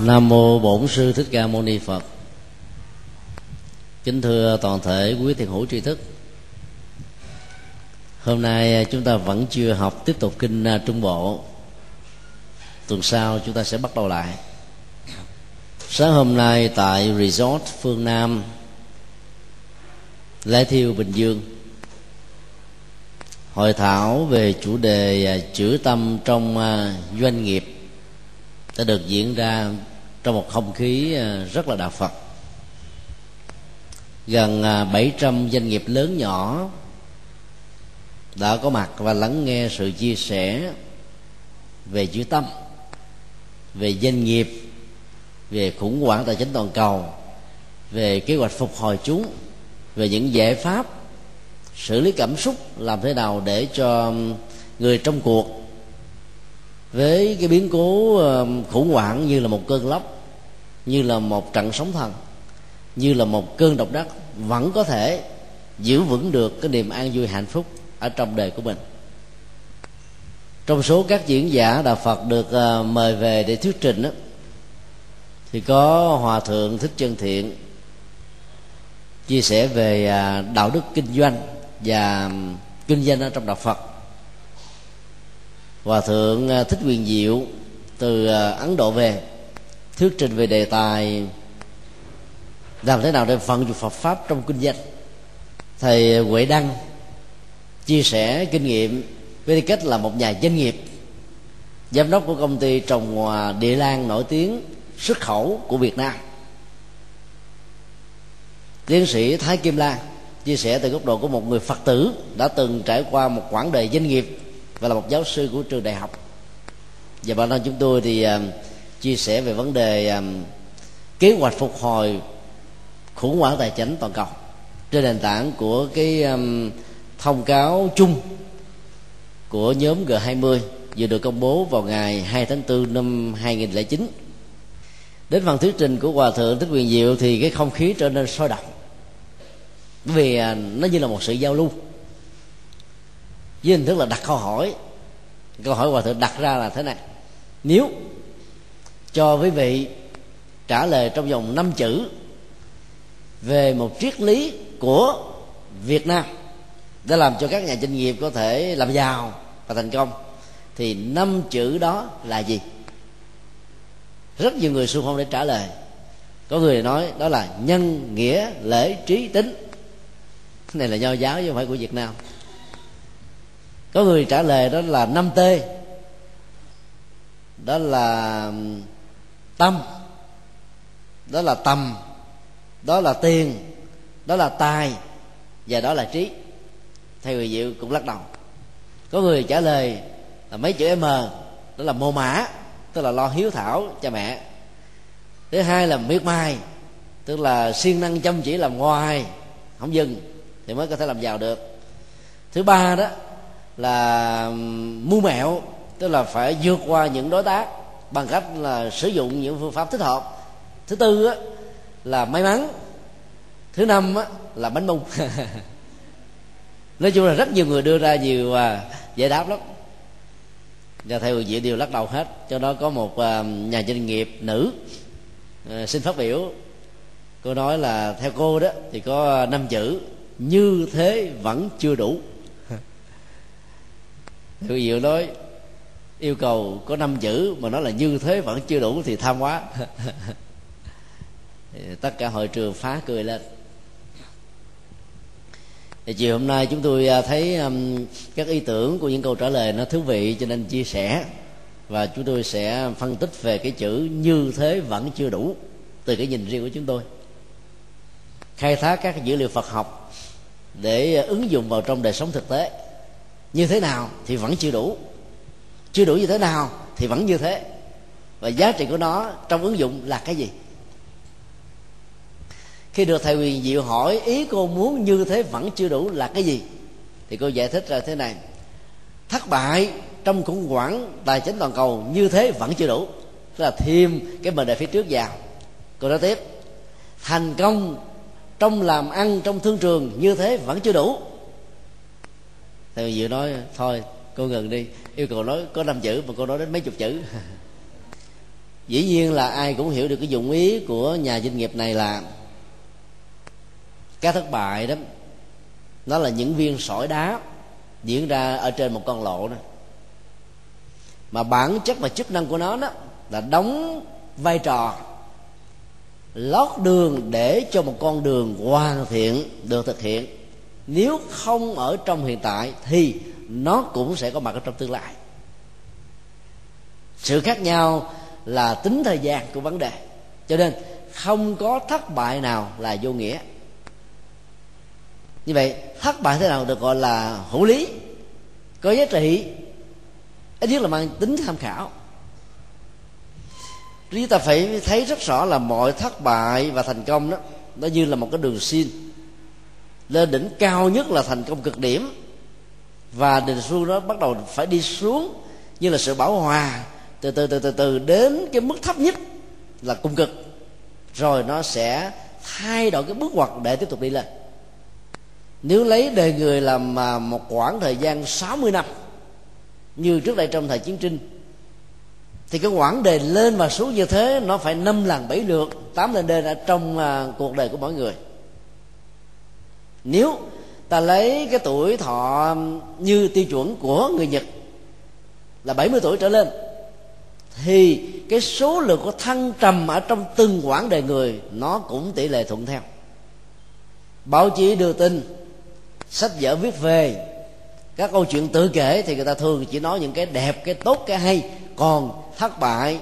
nam mô bổn sư thích ca mâu ni phật. Kính thưa toàn thể quý thiền hữu tri thức. Hôm nay chúng ta vẫn chưa học tiếp tục kinh à, trung bộ. Tuần sau chúng ta sẽ bắt đầu lại. Sáng hôm nay tại resort phương nam lễ thiêu, bình dương, hội thảo về chủ đề à, chữ tâm trong à, doanh nghiệp đã được diễn ra trong một không khí ờ, rất là đạo Phật. Gần ờ, 700 doanh nghiệp lớn nhỏ đã có mặt và lắng nghe sự chia sẻ về chữ tâm, về doanh nghiệp, về khủng hoảng tài chính toàn cầu, về kế hoạch phục hồi chúng, về những giải pháp, xử lý cảm xúc làm thế nào để cho người trong cuộc với cái biến cố khủng hoảng như là một cơn lốc như là một trận sóng thần như là một cơn độc đất vẫn có thể giữ vững được cái niềm an vui hạnh phúc ở trong đời của mình. Trong số các diễn giả đạo phật được ờ, mời về để thuyết trình đó, thì có hòa thượng thích chân thiện chia sẻ về à, đạo đức kinh doanh và kinh doanh ở trong đạo phật hòa thượng à, thích quyền diệu từ à, ấn độ về. Thuyết trình về đề tài làm thế nào để vận dụng Phật pháp trong kinh doanh. Thầy Huệ Đăng chia sẻ kinh nghiệm với tư cách là một nhà doanh nghiệp, giám đốc của công ty trồng hòa địa lan nổi tiếng xuất khẩu của Việt Nam. Tiến sĩ Thái Kim Lan chia sẻ từ góc độ của một người Phật tử đã từng trải qua một quãng đời doanh nghiệp và là một giáo sư của trường đại học. Và bản thân chúng tôi thì uh, chia sẻ về vấn đề um, kế hoạch phục hồi khủng hoảng tài chính toàn cầu trên nền tảng của cái um, thông cáo chung của nhóm G20 vừa được công bố vào ngày 2 tháng 4 năm 2009 đến phần thuyết trình của hòa thượng thích quyền diệu thì cái không khí trở nên sôi động. Vì à, nó như là một sự giao lưu với hình thức là đặt câu hỏi. Câu hỏi hòa thượng đặt ra là thế này. Nếu cho quý vị trả lời trong vòng năm chữ về một triết lý của Việt Nam, để làm cho các nhà doanh nghiệp có thể làm giàu và thành công, thì năm chữ đó là gì? Rất nhiều người xung phong để trả lời. Có người nói đó là nhân nghĩa lễ trí tính. Cái này là nho giáo chứ không phải của việt nam có người trả lời đó là năm t đó là tâm. Đó là tầm. Đó là tiền. Đó là tài. Và đó là trí. Thầy người diệu cũng lắc đầu. Có người trả lời là mấy chữ m, đó là mô mã, tức là lo hiếu thảo cha mẹ. Thứ hai là miết mai tức là siêng năng chăm chỉ làm ngoài, không dừng thì mới có thể làm giàu được. Thứ ba đó là mưu mẹo tức là phải vượt qua những đối tác bằng cách là sử dụng những phương pháp thích hợp. Thứ tư á, là may mắn. Thứ năm á, là bánh bông. Nói chung là rất nhiều người đưa ra nhiều à, giải đáp lắm. Và theo diện đều lắc đầu hết cho đó có một à, nhà doanh nghiệp nữ à, xin phát biểu. Cô nói là theo cô đó thì có năm chữ như thế vẫn chưa đủ. Thư Diệu nói yêu cầu có năm chữ mà nó là như thế vẫn chưa đủ thì tham quá. Tất cả hội trường phá cười lên. Thì chiều hôm nay chúng tôi à, thấy um, các ý tưởng của những câu trả lời nó thú vị cho nên chia sẻ. Và chúng tôi sẽ phân tích về cái chữ như thế vẫn chưa đủ từ cái nhìn riêng của chúng tôi. Khai thác các dữ liệu Phật học để à, ứng dụng vào trong đời sống thực tế như thế nào thì vẫn chưa đủ. Chưa đủ như thế nào thì vẫn như thế. Và giá trị của nó trong ứng dụng là cái gì? Khi được thầy quyền diệu hỏi ý cô muốn như thế vẫn chưa đủ là cái gì, thì cô giải thích ra thế này. Thất bại trong khủng hoảng tài chính toàn cầu như thế vẫn chưa đủ. Tức là thêm cái mệnh đề phía trước vào. Cô nói tiếp, thành công trong làm ăn trong thương trường như thế vẫn chưa đủ thầy diệu nói, thôi, cô ngừng đi. Yêu cầu nói có năm chữ mà cô nói đến mấy chục chữ. Dĩ nhiên là ai cũng hiểu được cái dụng ý của nhà doanh nghiệp này là cái thất bại đó. Nó là những viên sỏi đá diễn ra ở trên một con lộ đó. Mà bản chất và chức năng của nó đó là đóng vai trò, lót đường để cho một con đường hoàn thiện được thực hiện nếu không ở trong hiện tại thì nó cũng sẽ có mặt ở trong tương lai. Sự khác nhau là tính thời gian của vấn đề. Cho nên không có thất bại nào là vô nghĩa. Như vậy, thất bại thế nào được gọi là hữu lý? Có giá trị, ít nhất là mang tính tham khảo. Chúng ta phải thấy rất rõ là mọi thất bại và thành công đó, nó như là một cái đường xin lên đỉnh cao nhất là thành công cực điểm. Và đình xuân nó bắt đầu phải đi xuống như là sự bảo hòa. Từ từ từ từ từ đến cái mức thấp nhất là cung cực. Rồi nó sẽ thay đổi cái bước ngoặt để tiếp tục đi lên. Nếu lấy đời người làm à, một khoảng thời gian 60 năm, như trước đây trong thời chiến tranh thì cái quãng đề lên và xuống như thế, nó phải năm lần bảy lượt, tám lần đề ở trong à, cuộc đời của mỗi người nếu ta lấy cái tuổi thọ như tiêu chuẩn của người Nhật là 70 tuổi trở lên, thì cái số lượng của thăng trầm ở trong từng quãng đời người nó cũng tỷ lệ thuận theo. Báo chí đưa tin, sách vở viết về, các câu chuyện tự kể thì người ta thường chỉ nói những cái đẹp, cái tốt, cái hay. Còn thất bại,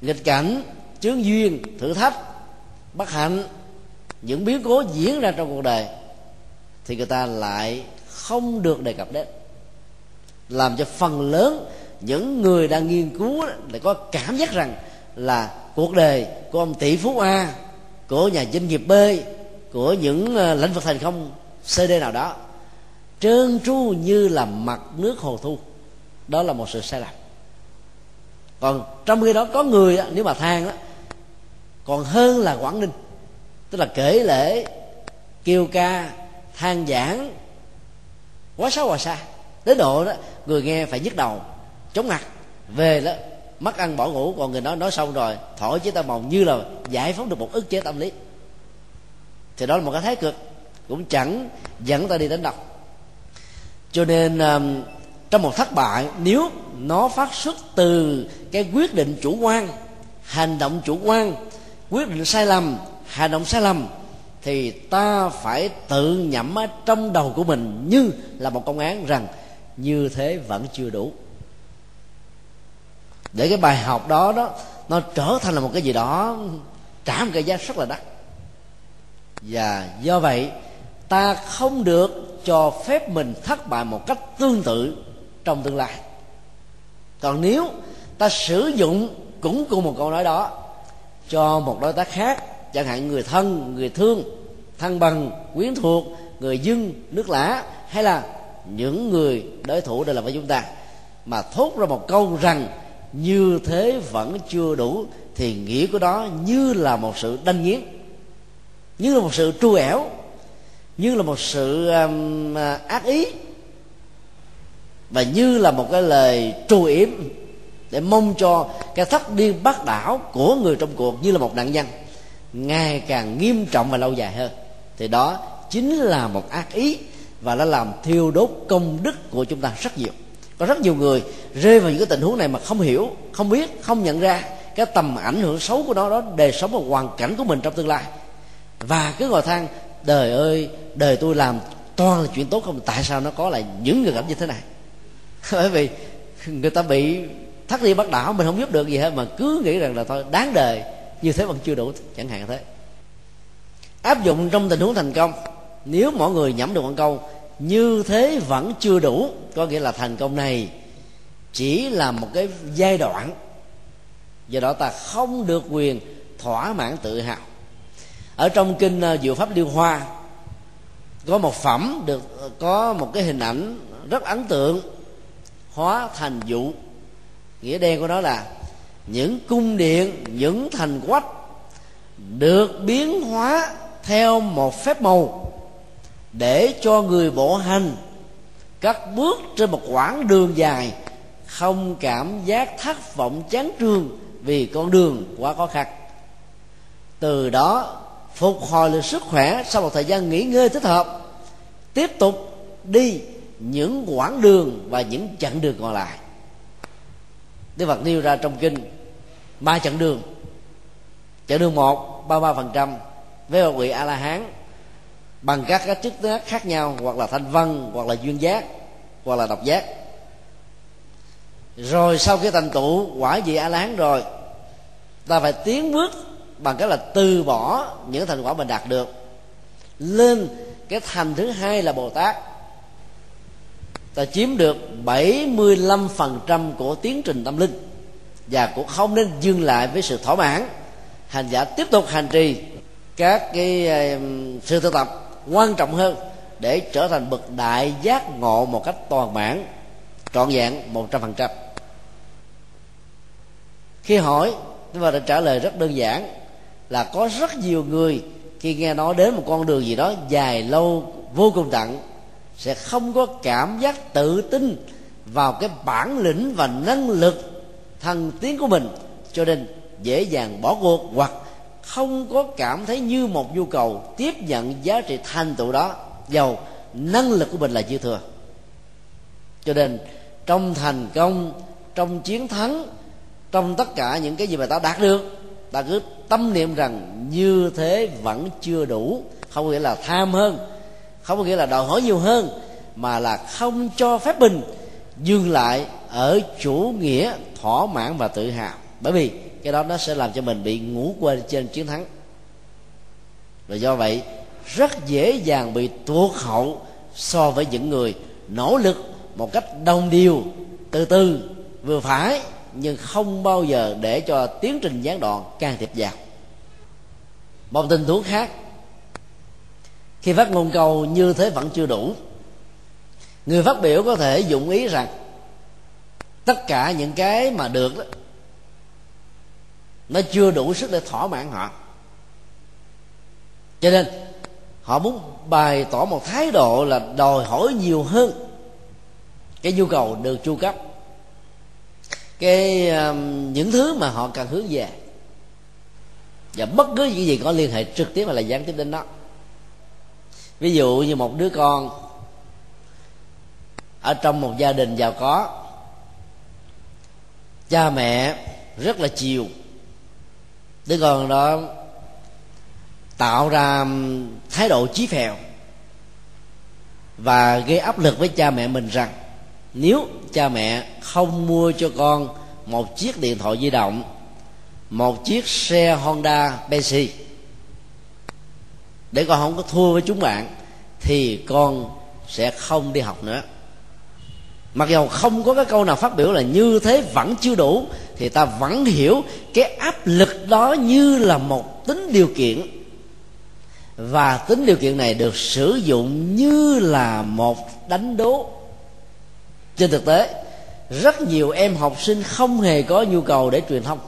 nghịch cảnh, chướng duyên, thử thách, bất hạnh những biến cố diễn ra trong cuộc đời thì người ta lại không được đề cập đến. Làm cho phần lớn những người đang nghiên cứu lại có cảm giác rằng là cuộc đời của ông tỷ phú a của nhà doanh nghiệp b của những ờ, lĩnh vực thành công cd nào đó trơn tru như là mặt nước hồ thu. Đó là một sự sai lầm. Còn trong khi đó có người đó, nếu mà than đó còn hơn là quảng ninh tức là kể lễ, kêu ca, than giảng. Quá xấu quá xa. Đến độ đó, người nghe phải nhức đầu chống mặt. Về đó, mất ăn bỏ ngủ, còn người nói nói xong rồi, thổi chế tâm mộng như là giải phóng được một ức chế tâm lý. Thì đó là một cái thái cực. Cũng chẳng dẫn ta đi đến đâu. Cho nên trong một thất bại, nếu nó phát xuất từ cái quyết định chủ quan, hành động chủ quan, quyết định sai lầm hành động sai lầm thì ta phải tự nhẩm ở trong đầu của mình như là một công án rằng như thế vẫn chưa đủ. Để cái bài học đó đó, nó trở thành là một cái gì đó trả một cái giá rất là đắt. Và do vậy, ta không được cho phép mình thất bại một cách tương tự trong tương lai. Còn nếu ta sử dụng cũng cùng một câu nói đó cho một đối tác khác chẳng hạn người thân người thương thân bằng quyến thuộc người dưng nước lã hay là những người đối thủ đều là với chúng ta. Mà thốt ra một câu rằng như thế vẫn chưa đủ thì nghĩa của đó như là một sự đanh nghiến như là một sự tru ẻo như là một sự um, ác ý và như là một cái lời tru yếm để mong cho cái thất điên bác đảo của người trong cuộc như là một nạn nhân ngày càng nghiêm trọng và lâu dài hơn. Thì đó chính là một ác ý và nó làm thiêu đốt công đức của chúng ta rất nhiều. Có rất nhiều người rơi vào những cái tình huống này mà không hiểu, không biết, không nhận ra cái tầm ảnh hưởng xấu của nó, đó đời sống và hoàn cảnh của mình trong tương lai. Và cứ ngồi than, đời ơi, đời tôi làm toàn là chuyện tốt không? Tại sao nó có lại những người cảnh như thế này? Bởi vì người ta bị thất đi bắt đảo mình không giúp được gì hết, mà cứ nghĩ rằng là thôi, đáng đời như thế vẫn chưa đủ, chẳng hạn thế. Áp dụng trong tình huống thành công, nếu mọi người nhẩm được một câu, như thế vẫn chưa đủ, có nghĩa là thành công này chỉ là một cái giai đoạn. Do đó ta không được quyền thỏa mãn tự hào. Ở trong kinh ờ, diệu pháp liên hoa, có một phẩm được ờ, có một cái hình ảnh rất ấn tượng, hóa thành dụ nghĩa đen của nó là những cung điện, những thành quách được biến hóa theo một phép màu để cho người bộ hành các bước trên một quãng đường dài, không cảm giác thất vọng chán trường vì con đường quá khó khăn. Từ đó, phục hồi được sức khỏe sau một thời gian nghỉ ngơi thích hợp, tiếp tục đi những quãng đường và những chặng đường còn lại. Đức Phật nêu ra trong kinh ba chặng đường. Chặng đường một, ba ba phần trăm, với một vị a la hán, bằng các cái chức tác khác nhau, hoặc là thanh văn, hoặc là duyên giác, hoặc là độc giác. Rồi sau khi thành tựu quả vị a la hán rồi, ta phải tiến bước bằng cách là từ bỏ những thành quả mình đạt được, lên cái thành thứ hai là bồ tát. Ta chiếm được 75% của tiến trình tâm linh và cũng không nên dừng lại với sự thỏa mãn. Hành giả tiếp tục hành trì các cái sự thực tập quan trọng hơn để trở thành bậc đại giác ngộ một cách toàn bản trọn vẹn một trăm phần trăm. Khi hỏi chúng ta đã trả lời rất đơn giản là có rất nhiều người khi nghe nói đến một con đường gì đó dài lâu, vô cùng tận sẽ không có cảm giác tự tin vào cái bản lĩnh và năng lực thân tiến của mình, cho nên dễ dàng bỏ cuộc hoặc không có cảm thấy như một nhu cầu tiếp nhận giá trị thành tựu đó giàu năng lực của mình là dư thừa. Cho nên trong thành công, trong chiến thắng, trong tất cả những cái gì mà ta đạt được, ta cứ tâm niệm rằng như thế vẫn chưa đủ, không có nghĩa là tham hơn, không có nghĩa là đòi hỏi nhiều hơn, mà là không cho phép mình dừng lại ở chủ nghĩa, thỏa mãn và tự hào. Bởi vì cái đó nó sẽ làm cho mình bị ngủ quên trên chiến thắng. Và do vậy, rất dễ dàng bị tuột hậu so với những người nỗ lực một cách đồng điều từ từ, vừa phải, nhưng không bao giờ để cho tiến trình gián đoạn can thiệp vào. Một tình huống khác, khi phát ngôn câu như thế vẫn chưa đủ, người phát biểu có thể dụng ý rằng tất cả những cái mà được đó nó chưa đủ sức để thỏa mãn họ. Cho nên họ muốn bày tỏ một thái độ là đòi hỏi nhiều hơn cái nhu cầu được chu cấp. Cái um, những thứ mà họ cần hướng về. Và bất cứ những gì có liên hệ trực tiếp hay là gián tiếp đến đó. Ví dụ như một đứa con ở trong một gia đình giàu có cha mẹ rất là chiều. Đứa con đó tạo ra thái độ chí phèo và gây áp lực với cha mẹ mình rằng, nếu cha mẹ không mua cho con một chiếc điện thoại di động, một chiếc xe honda benzi để con không có thua với chúng bạn, thì con sẽ không đi học nữa mặc dù không có cái câu nào phát biểu là như thế vẫn chưa đủ, thì ta vẫn hiểu cái áp lực đó như là một tính điều kiện. Và tính điều kiện này được sử dụng như là một đánh đố. Trên thực tế, rất nhiều em học sinh không hề có nhu cầu để truyền thông.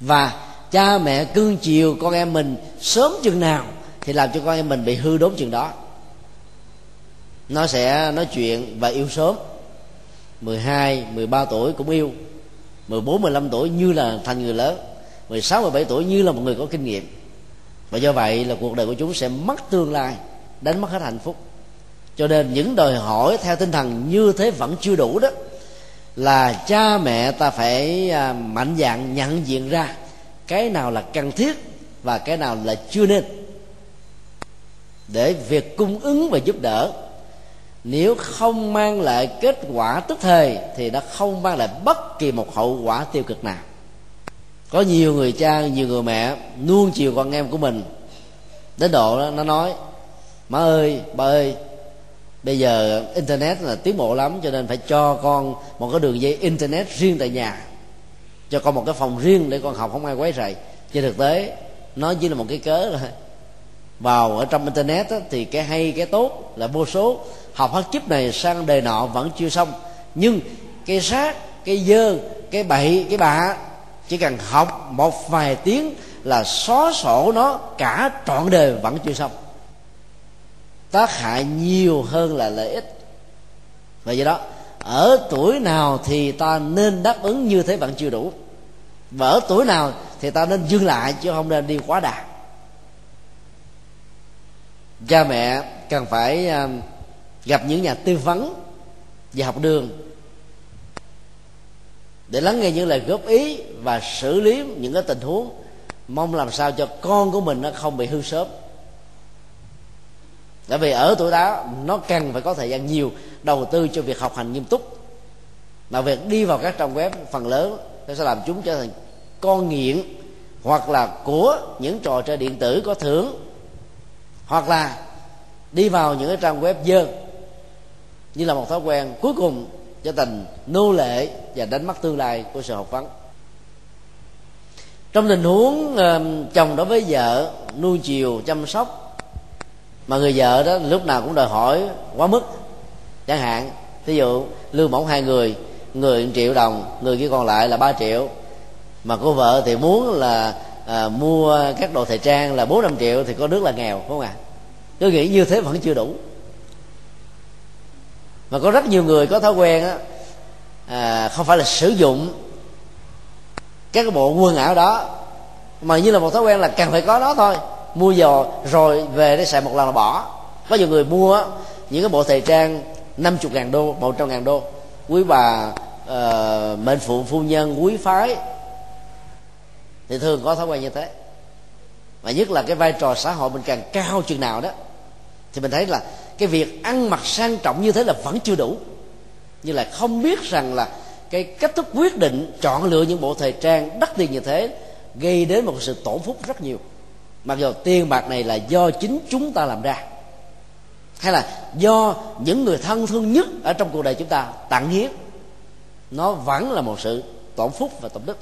Và cha mẹ cương chiều con em mình sớm chừng nào thì làm cho con em mình bị hư đốn chừng đó nó sẽ nói chuyện và yêu sớm. 12, 13 tuổi cũng yêu. 14, 15 tuổi như là thành người lớn. 16, 17 tuổi như là một người có kinh nghiệm. Và do vậy là cuộc đời của chúng sẽ mất tương lai Đánh mất hết hạnh phúc. Cho nên những đòi hỏi theo tinh thần như thế vẫn chưa đủ đó Là cha mẹ ta phải à, mạnh dạng nhận diện ra Cái nào là cần thiết Và cái nào là chưa nên. Để việc cung ứng và giúp đỡ nếu không mang lại kết quả tức thời, thì nó không mang lại bất kỳ một hậu quả tiêu cực nào. Có nhiều người cha, nhiều người mẹ nuông chiều con em của mình. Đến độ đó, nó nói, má ơi, ba ơi, bây giờ internet là tiến bộ lắm, cho nên phải cho con một cái đường dây internet riêng tại nhà. Cho con một cái phòng riêng để con học, không ai quấy rầy. Trên thực tế, nó chỉ là một cái cớ thôi vào ở trong internet á, thì cái hay cái tốt là vô số. Học hết kiếp này sang đời nọ vẫn chưa xong. Nhưng cái sát cái dơ cái bậy cái bạ chỉ cần học một vài tiếng là xóa sổ nó cả trọn đời vẫn chưa xong. Tác hại nhiều hơn là lợi ích. Và do đó ở tuổi nào thì ta nên đáp ứng như thế vẫn chưa đủ. Và ở tuổi nào thì ta nên dừng lại chứ không nên đi quá đà cha mẹ cần phải à, gặp những nhà tư vấn về học đường để lắng nghe những lời góp ý và xử lý những cái tình huống mong làm sao cho con của mình nó không bị hư sớm. Tại vì ở tuổi đó, nó cần phải có thời gian nhiều đầu tư cho việc học hành nghiêm túc. Mà việc đi vào các trang web phần lớn, nó sẽ làm chúng trở thành con nghiện hoặc là của những trò chơi điện tử có thưởng hoặc là đi vào những cái trang web dơ, như là một thói quen cuối cùng trở thành nô lệ và đánh mất tương lai của sự học vấn. Trong tình huống chồng đối với vợ nuôi chiều chăm sóc, mà người vợ đó lúc nào cũng đòi hỏi quá mức, chẳng hạn ví dụ lương mỏng hai người người 1 triệu đồng, người kia còn lại là 3 triệu, mà cô vợ thì muốn là à, mua các đồ thời trang là bốn năm triệu thì có nước là nghèo không ạ à? tôi nghĩ như thế vẫn chưa đủ. Mà có rất nhiều người có thói quen á à, không phải là sử dụng các cái bộ quần áo đó mà như là một thói quen là cần phải có đó thôi. Mua giò rồi về để xài một lần là bỏ. Có nhiều người mua những cái bộ thời trang 50 ngàn đô một trăm ngàn đô. Quý bà uh, mệnh phụ phu nhân quý phái thì thường có thói quen như thế. Và nhất là cái vai trò xã hội mình càng cao chừng nào đó, thì mình thấy là cái việc ăn mặc sang trọng như thế là vẫn chưa đủ. Như là không biết rằng là cái cách thức quyết định chọn lựa những bộ thời trang đắt tiền như thế gây đến một sự tổn phúc rất nhiều. Mặc dù tiền bạc này là do chính chúng ta làm ra, hay là do những người thân thương nhất ở trong cuộc đời chúng ta tặng hiến, nó vẫn là một sự tổn phúc và tổn đức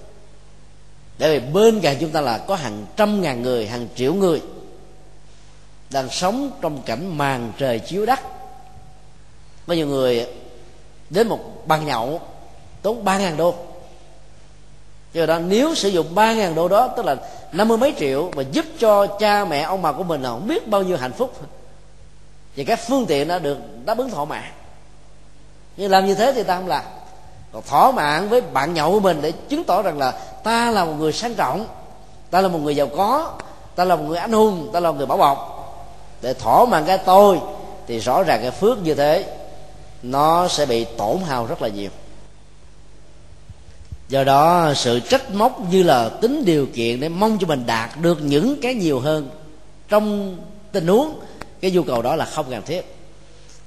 bởi vì bên cạnh chúng ta là có hàng trăm ngàn người, hàng triệu người đang sống trong cảnh màn trời chiếu đất. Bao nhiêu người đến một bàn nhậu, tốn ba ngàn đô. Do đó, nếu sử dụng ba ngàn đô đó, tức là năm mươi mấy triệu, mà giúp cho cha mẹ, ông bà của mình là không biết bao nhiêu hạnh phúc và các phương tiện đã được đáp ứng thỏa mãn. Nhưng làm như thế thì ta không làm còn thỏa mãn với bạn nhậu của mình để chứng tỏ rằng là ta là một người sang trọng, ta là một người giàu có, ta là một người anh hùng, ta là một người bảo bọc. Để thỏa mãn cái tôi thì rõ ràng cái phước như thế, nó sẽ bị tổn hao rất là nhiều. Do đó, sự trách móc như là tính điều kiện để mong cho mình đạt được những cái nhiều hơn trong tình huống, cái nhu cầu đó là không cần thiết.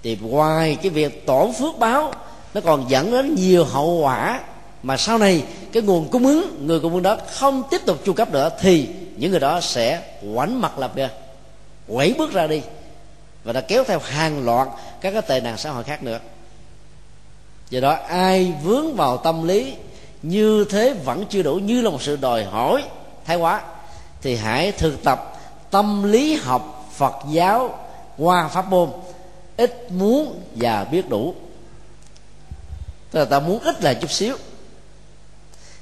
Thì ngoài cái việc tổn phước báo nó còn dẫn đến nhiều hậu quả mà sau này cái nguồn cung ứng, người cung ứng đó không tiếp tục chu cấp nữa thì những người đó sẽ quảnh mặt lập ra, quẩy bước ra đi và đã kéo theo hàng loạt các cái tệ nạn xã hội khác nữa. Do đó, ai vướng vào tâm lý như thế vẫn chưa đủ, như là một sự đòi hỏi thái quá, thì hãy thực tập tâm lý học phật giáo qua pháp môn. Ít muốn và biết đủ tức là ta muốn ít là chút xíu.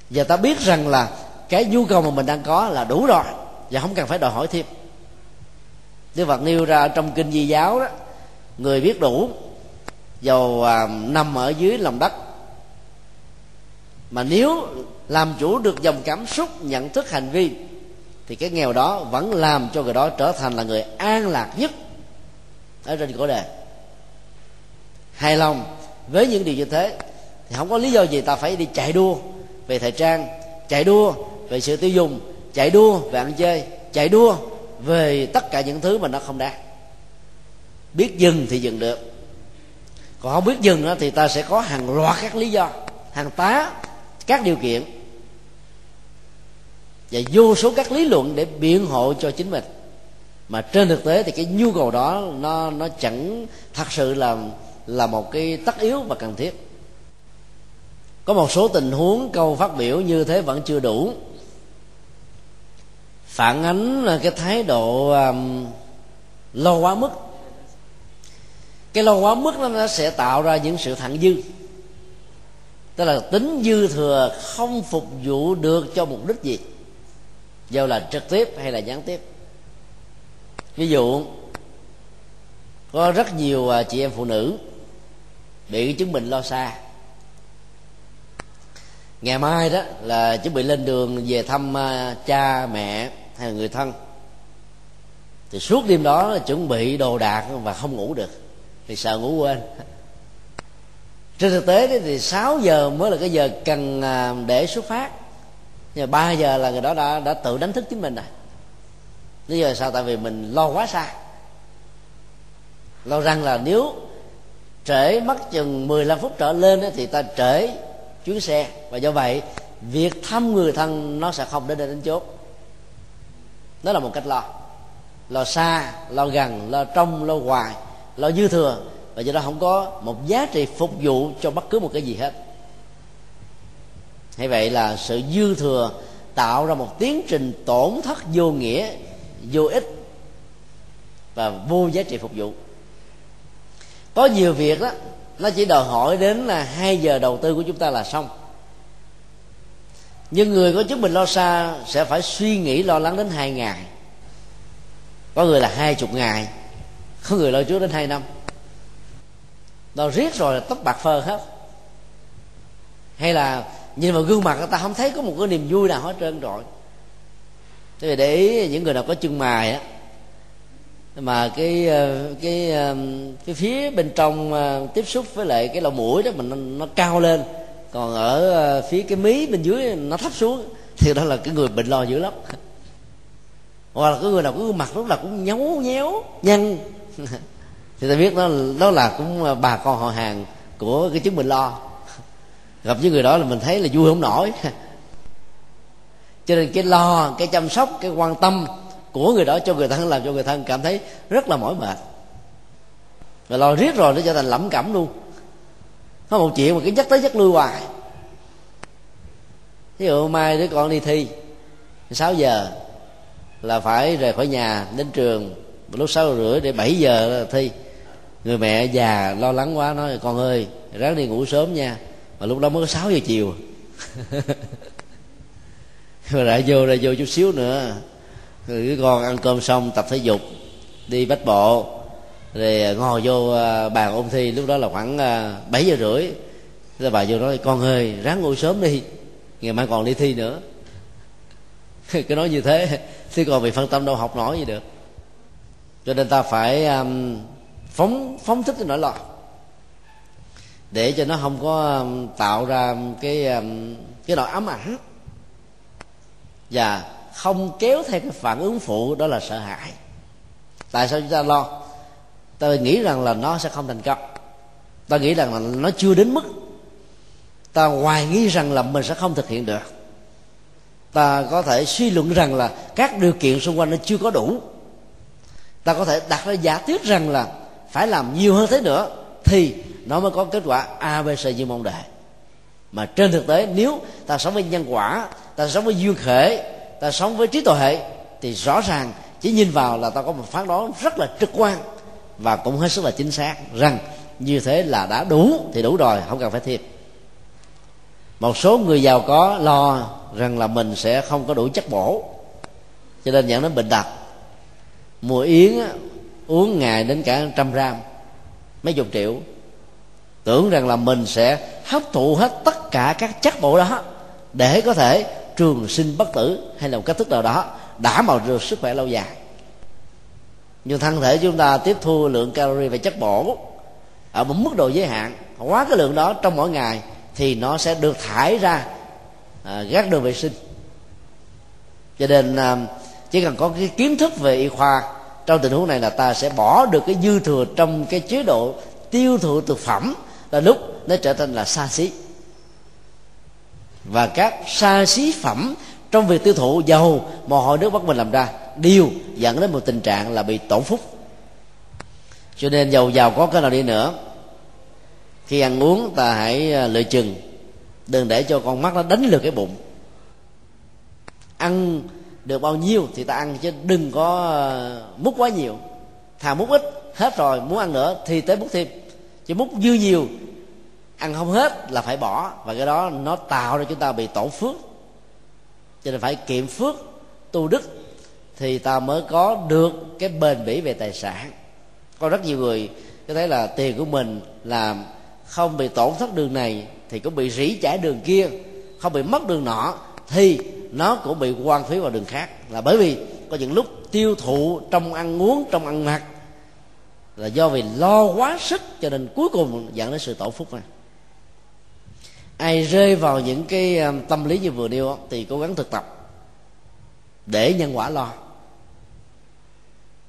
Và ta biết rằng là cái nhu cầu mà mình đang có là đủ rồi và không cần phải đòi hỏi thêm. Đức Phật nêu ra trong kinh di giáo đó người biết đủ dầu à, nằm ở dưới lòng đất mà nếu làm chủ được dòng cảm xúc nhận thức hành vi thì cái nghèo đó vẫn làm cho người đó trở thành là người an lạc nhất ở trên cõi đề. Hài lòng với những điều như thế thì không có lý do gì ta phải đi chạy đua về thời trang, chạy đua về sự tiêu dùng, chạy đua về ăn chơi, chạy đua về tất cả những thứ mà nó không đáng. Biết dừng thì dừng được. Còn không biết dừng thì ta sẽ có hàng loạt các lý do, hàng tá, các điều kiện và vô số các lý luận để biện hộ cho chính mình. Mà trên thực tế thì cái nhu cầu đó nó nó chẳng thật sự là là một cái tất yếu và cần thiết có một số tình huống câu phát biểu như thế vẫn chưa đủ. Phản ánh cái thái độ um, lo quá mức. Cái lo quá mức đó, nó sẽ tạo ra những sự thặng dư. Tức là tính dư thừa không phục vụ được cho mục đích gì? Dù là trực tiếp hay là gián tiếp. Ví dụ có rất nhiều à, chị em phụ nữ bị chứng bệnh lo xa ngày mai đó là chuẩn bị lên đường về thăm à, cha, mẹ hay là người thân. Thì suốt đêm đó là chuẩn bị đồ đạc và không ngủ được, thì sợ ngủ quên. Trên thực tế thì 6 giờ mới là cái giờ cần à, để xuất phát. Nhưng mà 3 giờ là người đó đã đã tự đánh thức chính mình rồi. Lý do là sao? Tại vì mình lo quá xa. Lo rằng là nếu trễ mất chừng 15 phút trở lên thì ta trễ chuyến xe. Và do vậy, việc thăm người thân nó sẽ không đến đến chốt. Đó là một cách lo. Lo xa, lo gần, lo trong, lo ngoài, lo dư thừa. Và do đó không có một giá trị phục vụ cho bất cứ một cái gì hết. Hay vậy là sự dư thừa tạo ra một tiến trình tổn thất vô nghĩa, vô ích và vô giá trị phục vụ. Có nhiều việc đó nó chỉ đòi hỏi đến là hai giờ đầu tư của chúng ta là xong. Nhưng người có chứng mình lo xa sẽ phải suy nghĩ lo lắng đến hai ngày. Có người là hai chục ngày, có người lo trước đến hai năm. Nó riết rồi là tóc bạc phơ hết. Hay là nhìn vào gương mặt người ta không thấy có một cái niềm vui nào hết trơn rồi. Thế vì để ý những người nào có chân mài á mà cái ờ, cái ờ, cái phía bên trong ờ, tiếp xúc với lại cái lỗ mũi đó mình nó, nó cao lên. Còn ở phía cái mí bên dưới nó thấp xuống. Thì đó là cái người bệnh lo dữ lắm. Hoặc là cái người nào cứ mặt lúc nào cũng nhấu nhéo nhăn. Thì ta biết đó đó là cũng bà con họ hàng của cái chứng bệnh lo. Gặp những người đó là mình thấy là vui không nổi. Cho nên cái lo cái chăm sóc cái quan tâm của người đó cho người thân làm cho người thân cảm thấy rất là mỏi mệt. Rồi lo riết rồi nó trở thành lẩm cẩm luôn. Có một chuyện mà cứ nhắc tới nhắc lui hoài. Ví dụ mai đứa con đi thi 6 giờ là phải rời khỏi nhà đến trường lúc sáu rưỡi để 7 giờ là thi. Người mẹ già lo lắng quá, nói, con ơi, ráng đi ngủ sớm nha. Mà lúc đó mới có 6 giờ chiều. Rồi lại vô lại vô chút xíu nữa rồi cái con ăn cơm xong tập thể dục đi bách bộ rồi à, ngồi vô à, bàn ôn thi lúc đó là khoảng à, bảy giờ rưỡi. Rồi bà vô nói con ơi ráng ngủ sớm đi ngày mai còn đi thi nữa. Cứ nói như thế thì còn bị phân tâm đâu học nổi gì được. Cho nên ta phải um, phóng phóng thích cái nỗi lo. Để cho nó không có um, tạo ra cái um, cái nỗi ám ảnh. Và không kéo theo cái phản ứng phụ đó là sợ hãi. Tại sao chúng ta lo? Ta nghĩ rằng là nó sẽ không thành công. Ta nghĩ rằng là nó chưa đến mức ta hoài nghi rằng là mình sẽ không thực hiện được. Ta có thể suy luận rằng là các điều kiện xung quanh nó chưa có đủ. Ta có thể đặt ra giả thuyết rằng là phải làm nhiều hơn thế nữa thì nó mới có kết quả abc như mong đợi mà trên thực tế, nếu ta sống với nhân quả, ta sống với duyên khể ta sống với trí tuệ hệ, thì rõ ràng chỉ nhìn vào là ta có một phán đoán rất là trực quan và cũng hết sức là chính xác rằng như thế là đã đủ thì đủ rồi, không cần phải thêm một số người giàu có lo rằng là mình sẽ không có đủ chất bổ, cho nên dẫn đến bệnh tật. Mùa yến, uống ngày đến cả trăm gram, mấy chục triệu. Tưởng rằng là mình sẽ hấp thụ hết tất cả các chất bổ đó để có thể trường sinh bất tử hay là một cách thức nào đó đảm bảo được sức khỏe lâu dài nhưng thân thể chúng ta tiếp thu lượng calorie và chất bổ ở một mức độ giới hạn quá cái lượng đó trong mỗi ngày thì nó sẽ được thải ra à, gác đường vệ sinh cho nên à, chỉ cần có cái kiến thức về y khoa trong tình huống này là ta sẽ bỏ được cái dư thừa trong cái chế độ tiêu thụ thực phẩm là lúc nó trở thành là xa xỉ và các xa xí phẩm trong việc tiêu thụ dầu mồ hôi nước mắt mình làm ra đều dẫn đến một tình trạng là bị tổn phúc. Cho nên dầu giàu có cái nào đi nữa, khi ăn uống ta hãy à, lựa chừng, đừng để cho con mắt nó đánh lừa cái bụng. Ăn được bao nhiêu thì ta ăn, chứ đừng có à, múc quá nhiều. Thà múc ít, hết rồi, muốn ăn nữa thì tới múc thêm. Chứ múc dư nhiều ăn không hết là phải bỏ. Và cái đó nó tạo ra chúng ta bị tổ phước. Cho nên phải kiệm phước, tu đức thì ta mới có được cái bền bỉ về tài sản. Có rất nhiều người có thấy là tiền của mình là không bị tổn thất đường này thì cũng bị rỉ chảy đường kia, không bị mất đường nọ thì nó cũng bị quan phí vào đường khác. Là bởi vì có những lúc tiêu thụ trong ăn uống, trong ăn mặc là do vì lo quá sức cho nên cuối cùng dẫn đến sự tổ phúc này ai rơi vào những cái ờ, tâm lý như vừa nêu thì cố gắng thực tập. Để nhân quả lo.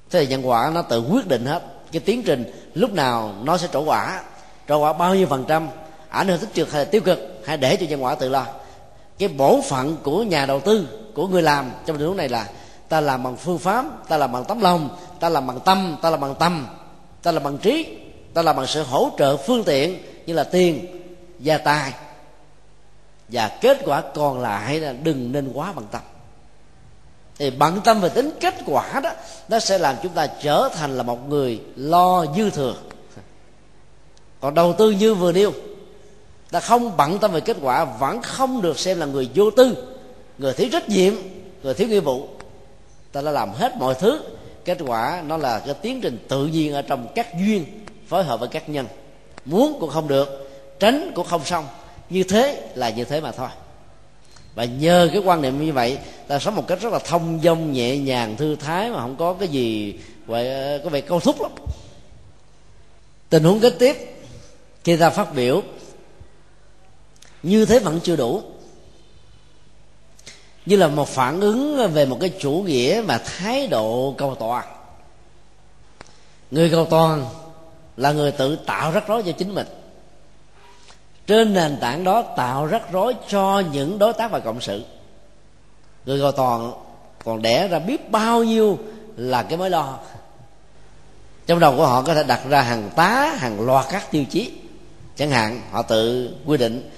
Thế thì nhân quả nó tự quyết định hết. Cái tiến trình lúc nào nó sẽ trổ quả. Trổ quả bao nhiêu phần trăm, ảnh hưởng tích cực hay là tiêu cực, hãy để cho nhân quả tự lo. Cái bổn phận của nhà đầu tư, của người làm trong tình huống này là, ta làm bằng phương pháp, ta làm bằng tấm lòng, ta làm bằng tâm, ta làm bằng tâm ta làm bằng trí, ta làm bằng sự hỗ trợ phương tiện như là tiền, gia tài và kết quả còn lại là đừng nên quá bằng tâm. Thì bận tâm về tính kết quả đó, nó sẽ làm chúng ta trở thành là một người lo dư thừa. Còn đầu tư như vừa nêu, ta không bận tâm về kết quả, vẫn không được xem là người vô tư, người thiếu trách nhiệm, người thiếu nghĩa vụ. Ta đã làm hết mọi thứ, kết quả nó là cái tiến trình tự nhiên ở trong các duyên, phối hợp với các nhân. Muốn cũng không được, tránh cũng không xong như thế là như thế mà thôi. Và nhờ cái quan niệm như vậy, ta sống một cách rất là thông dong, nhẹ nhàng, thư thái mà không có cái gì vậy có vẻ câu thúc lắm. Tình huống kế tiếp, khi ta phát biểu, như thế vẫn chưa đủ. Như là một phản ứng về một cái chủ nghĩa và thái độ cầu toàn. Người cầu toàn là người tự tạo rắc rối cho chính mình trên nền tảng đó tạo rắc rối cho những đối tác và cộng sự. Người cầu toàn còn đẻ ra biết bao nhiêu là cái mối lo. Trong đầu của họ có thể đặt ra hàng tá, hàng loạt các tiêu chí. Chẳng hạn, họ tự quy định,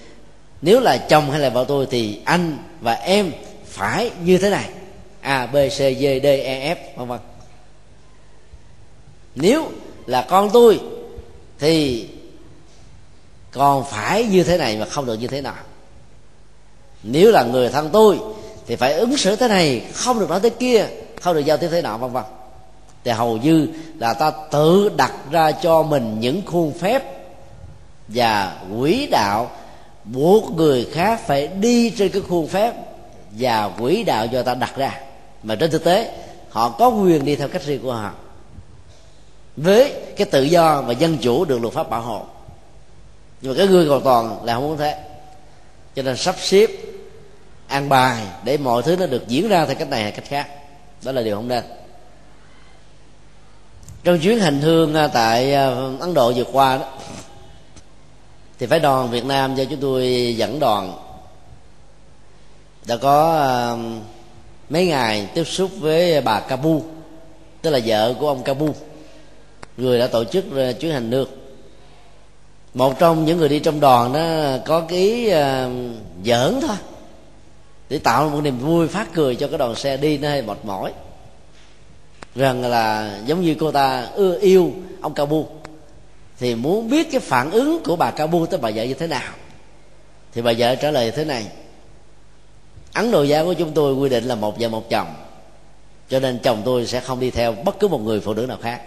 nếu là chồng hay là vợ tôi thì anh và em phải như thế này. A, b, c, d d e f, vân vân. Nếu là con tôi thì còn phải như thế này mà không được như thế nào. Nếu là người thân tôi, thì phải ứng xử thế này, không được nói thế kia, không được giao tiếp thế nào, vân vân. Thì hầu như là ta tự đặt ra cho mình những khuôn phép và quỹ đạo buộc người khác phải đi trên cái khuôn phép và quỹ đạo do ta đặt ra. Mà trên thực tế, họ có quyền đi theo cách riêng của họ. Với cái tự do và dân chủ được luật pháp bảo hộ nhưng mà cái người cầu toàn là không muốn thế. Cho nên sắp xếp, an bài để mọi thứ nó được diễn ra theo cách này hay cách khác. Đó là điều không nên. Trong chuyến hành hương à, tại à, ấn độ vừa qua đó, thì phái đoàn việt nam do chúng tôi dẫn đoàn đã có à, mấy ngày tiếp xúc với bà Kabu, tức là vợ của ông Kabu, người đã tổ chức chuyến hành nước một trong những người đi trong đoàn đó có cái ý uh, giỡn thôi để tạo một niềm vui phát cười cho cái đoàn xe đi nó mệt mỏi. Rằng là giống như cô ta ưa yêu ông Kabu thì muốn biết cái phản ứng của bà Kabu tới bà vợ như thế nào thì bà vợ trả lời thế này. Ấn độ giáo của chúng tôi quy định là một vợ một chồng cho nên chồng tôi sẽ không đi theo bất cứ một người phụ nữ nào khác.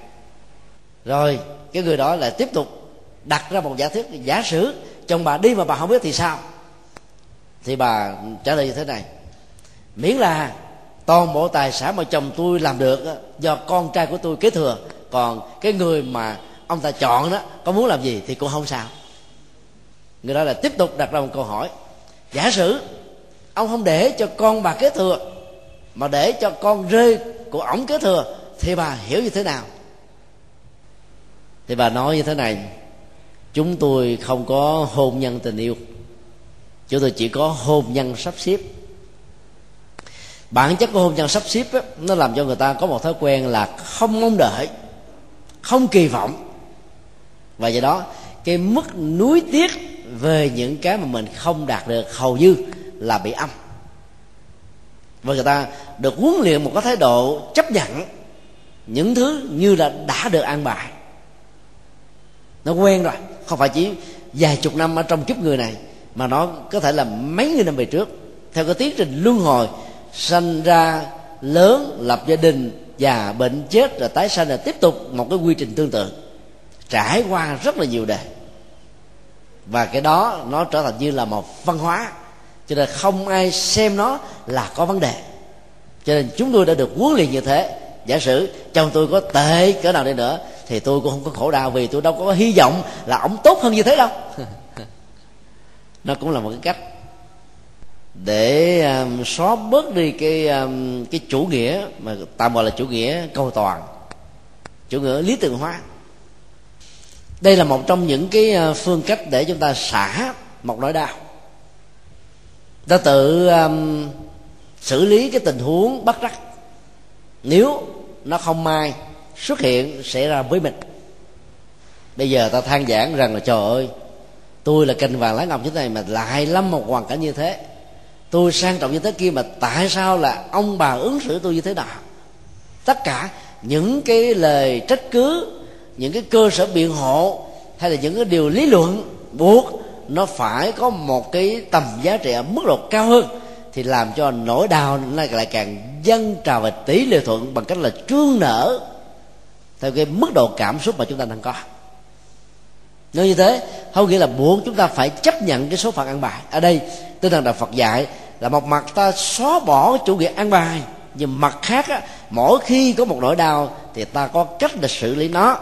Rồi cái người đó lại tiếp tục đặt ra một giả thuyết, giả sử, chồng bà đi mà bà không biết thì sao? Thì bà trả lời như thế này, miễn là toàn bộ tài sản mà chồng tôi làm được do con trai của tôi kế thừa, còn cái người mà ông ta chọn đó, có muốn làm gì thì cũng không sao. Người đó là tiếp tục đặt ra một câu hỏi, giả sử ông không để cho con bà kế thừa, mà để cho con rơi của ổng kế thừa, thì bà hiểu như thế nào? Thì bà nói như thế này chúng tôi không có hôn nhân tình yêu. Chúng tôi chỉ có hôn nhân sắp xếp. Bản chất của hôn nhân sắp xếp ấy, nó làm cho người ta có một thói quen là không mong đợi không kỳ vọng. Và do đó cái mức nuối tiếc về những cái mà mình không đạt được hầu như là bị âm. Và người ta được huấn luyện một cái thái độ chấp nhận những thứ như là đã được an bài. Nó quen rồi không phải chỉ vài chục năm ở trong kiếp người này, mà nó có thể là mấy nghìn năm về trước. Theo cái tiến trình luân hồi, sanh ra lớn, lập gia đình già bệnh chết rồi tái sanh là tiếp tục một cái quy trình tương tự. Trải qua rất là nhiều đời và cái đó nó trở thành như là một văn hóa. Cho nên không ai xem nó là có vấn đề. Cho nên chúng tôi đã được huấn luyện như thế. Giả sử chồng tôi có tệ cỡ nào đi nữa thì tôi cũng không có khổ đau vì tôi đâu có hy vọng là ông tốt hơn như thế đâu. Nó cũng là một cái cách để um, xóa bớt đi cái um, cái chủ nghĩa mà tạm gọi là chủ nghĩa câu toàn chủ nghĩa lý tưởng hóa. Đây là một trong những cái uh, phương cách để chúng ta xả một nỗi đau. Ta tự um, xử lý cái tình huống bắt rắc nếu nó không may xuất hiện xảy ra với mình. Bây giờ ta than giảng rằng là, trời ơi, tôi là cành vàng lá ngọc như thế này mà lại lâm một hoàn cảnh như thế. Tôi sang trọng như thế kia mà tại sao là ông bà ứng xử tôi như thế nào? Tất cả những cái lời trách cứ, những cái cơ sở biện hộ hay là những cái điều lý luận buộc, nó phải có một cái tầm giá trị ở mức độ cao hơn thì làm cho nỗi đau nó lại càng dâng trào và tỷ lệ thuận bằng cách là trương nở theo cái mức độ cảm xúc mà chúng ta đang có. Nếu như thế không nghĩa là buộc chúng ta phải chấp nhận cái số phận ăn bài. Ở đây tinh thần đạo phật dạy là một mặt ta xóa bỏ chủ nghĩa ăn bài nhưng mặt khác á, mỗi khi có một nỗi đau thì ta có cách để xử lý nó.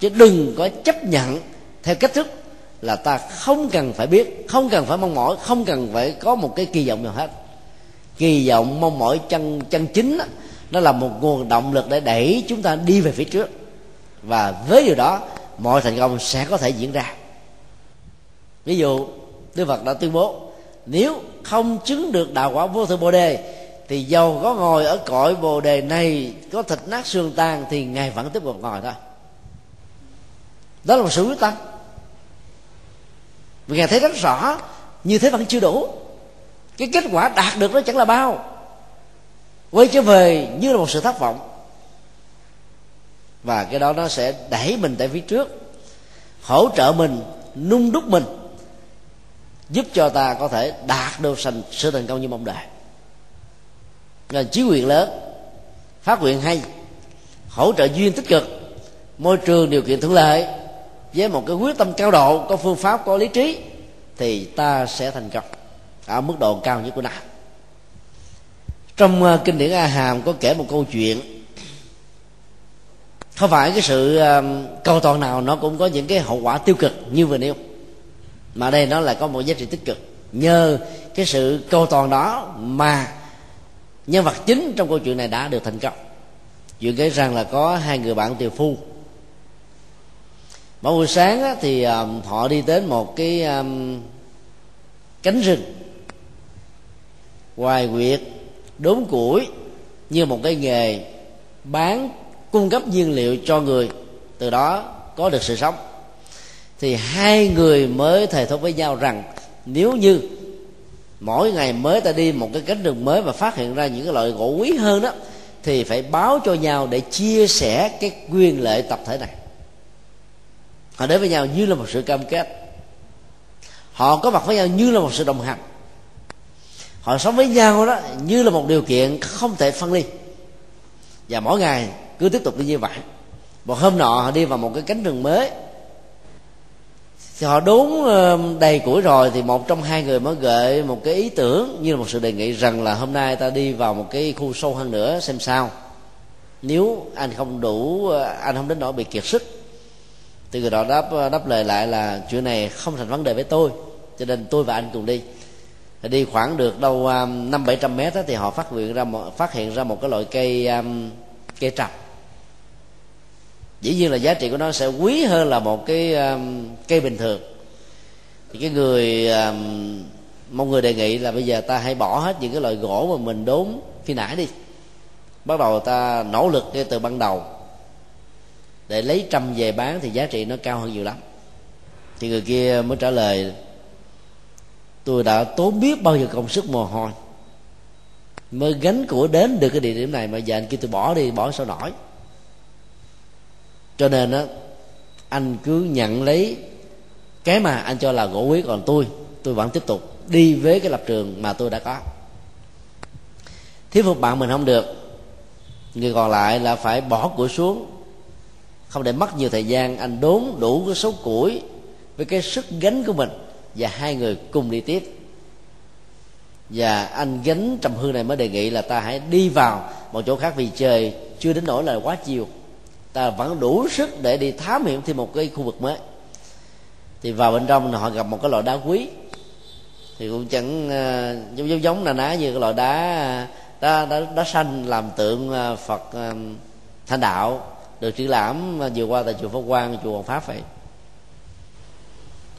Chứ đừng có chấp nhận theo cách thức là ta không cần phải biết không cần phải mong mỏi không cần phải có một cái kỳ vọng nào hết. Kỳ vọng mong mỏi chân chân chính đó, nó là một nguồn động lực để đẩy chúng ta đi về phía trước và với điều đó, mọi thành công sẽ có thể diễn ra. Ví dụ, đức phật đã tuyên bố, nếu không chứng được đạo quả vô thượng bồ đề, thì dầu có ngồi ở cõi bồ đề này có thịt nát xương tan, thì ngài vẫn tiếp tục ngồi thôi. Đó là một sự quyết tâm. Vì ngài thấy rất rõ, như thế vẫn chưa đủ. Cái kết quả đạt được nó chẳng là bao. Quay trở về, như là một sự thất vọng và cái đó nó sẽ đẩy mình tại phía trước, hỗ trợ mình, nung đúc mình, giúp cho ta có thể đạt được thành sự thành công như mong đợi. Là chí quyền lớn, phát nguyện hay, hỗ trợ duyên tích cực, môi trường điều kiện thuận lợi, với một cái quyết tâm cao độ, có phương pháp, có lý trí, thì ta sẽ thành công ở mức độ cao nhất của nó trong ờ, kinh điển a hàm có kể một câu chuyện không phải cái sự um, cầu toàn nào nó cũng có những cái hậu quả tiêu cực như vừa nêu? Mà đây nó là có một giá trị tích cực. Nhờ cái sự cầu toàn đó mà nhân vật chính trong câu chuyện này đã được thành công. Chuyện kể rằng là có hai người bạn tiều phu. Mỗi buổi sáng á, thì um, họ đi đến một cái um, cánh rừng. Hoài quyệt đốn củi như một cái nghề bán cung cấp nhiên liệu cho người, từ đó có được sự sống. Thì hai người mới thề thốt với nhau rằng, nếu như mỗi ngày mới ta đi một cái cánh rừng mới và phát hiện ra những cái loại gỗ quý hơn đó, thì phải báo cho nhau để chia sẻ cái quyền lợi tập thể này. Họ đến với nhau như là một sự cam kết. Họ có mặt với nhau như là một sự đồng hành. Họ sống với nhau đó như là một điều kiện không thể phân ly. Và mỗi ngày cứ tiếp tục đi như vậy. Một hôm nọ họ đi vào một cái cánh rừng mới. Thì họ đốn ờ, đầy củi rồi thì một trong hai người mới gợi một cái ý tưởng như là một sự đề nghị rằng là hôm nay ta đi vào một cái khu sâu hơn nữa xem sao. Nếu anh không đủ ờ, anh không đến nỗi bị kiệt sức. Thì người đó đáp ờ, đáp lời lại là chuyện này không thành vấn đề với tôi cho nên tôi và anh cùng đi. Đi khoảng được đâu năm bảy trăm mét đó, thì họ phát hiện ra một, phát hiện ra một cái loại cây cây trầm dĩ nhiên là giá trị của nó sẽ quý hơn là một cái um, cây bình thường. Thì cái người um, một người đề nghị là bây giờ ta hãy bỏ hết những cái loại gỗ mà mình đốn khi nãy đi. Bắt đầu ta nỗ lực ngay từ ban đầu. Để lấy trăm về bán thì giá trị nó cao hơn nhiều lắm. Thì người kia mới trả lời tôi đã tốn biết bao nhiêu công sức mồ hôi. Mới gánh của đến được cái địa điểm này mà giờ anh kia tôi bỏ đi bỏ sao nổi cho nên á, anh cứ nhận lấy cái mà anh cho là gỗ quý, còn tôi tôi vẫn tiếp tục đi với cái lập trường mà tôi đã có. Thuyết phục bạn mình không được, người còn lại là phải bỏ củi xuống. Không để mất nhiều thời gian, anh đốn đủ cái số củi với cái sức gánh của mình và hai người cùng đi tiếp. Và anh gánh trầm hương này mới đề nghị là ta hãy đi vào một chỗ khác vì trời chưa đến nỗi là quá chiều ta vẫn đủ sức để đi thám hiểm thêm một cái khu vực mới. Thì vào bên trong họ gặp một cái loại đá quý. Thì cũng chẳng uh, giống giống giống là ná như cái loại đá đá đá, đá xanh làm tượng ờ, phật ờ, uh, thanh đạo được triển lãm vừa qua tại chùa pháp quang chùa hoàng pháp vậy.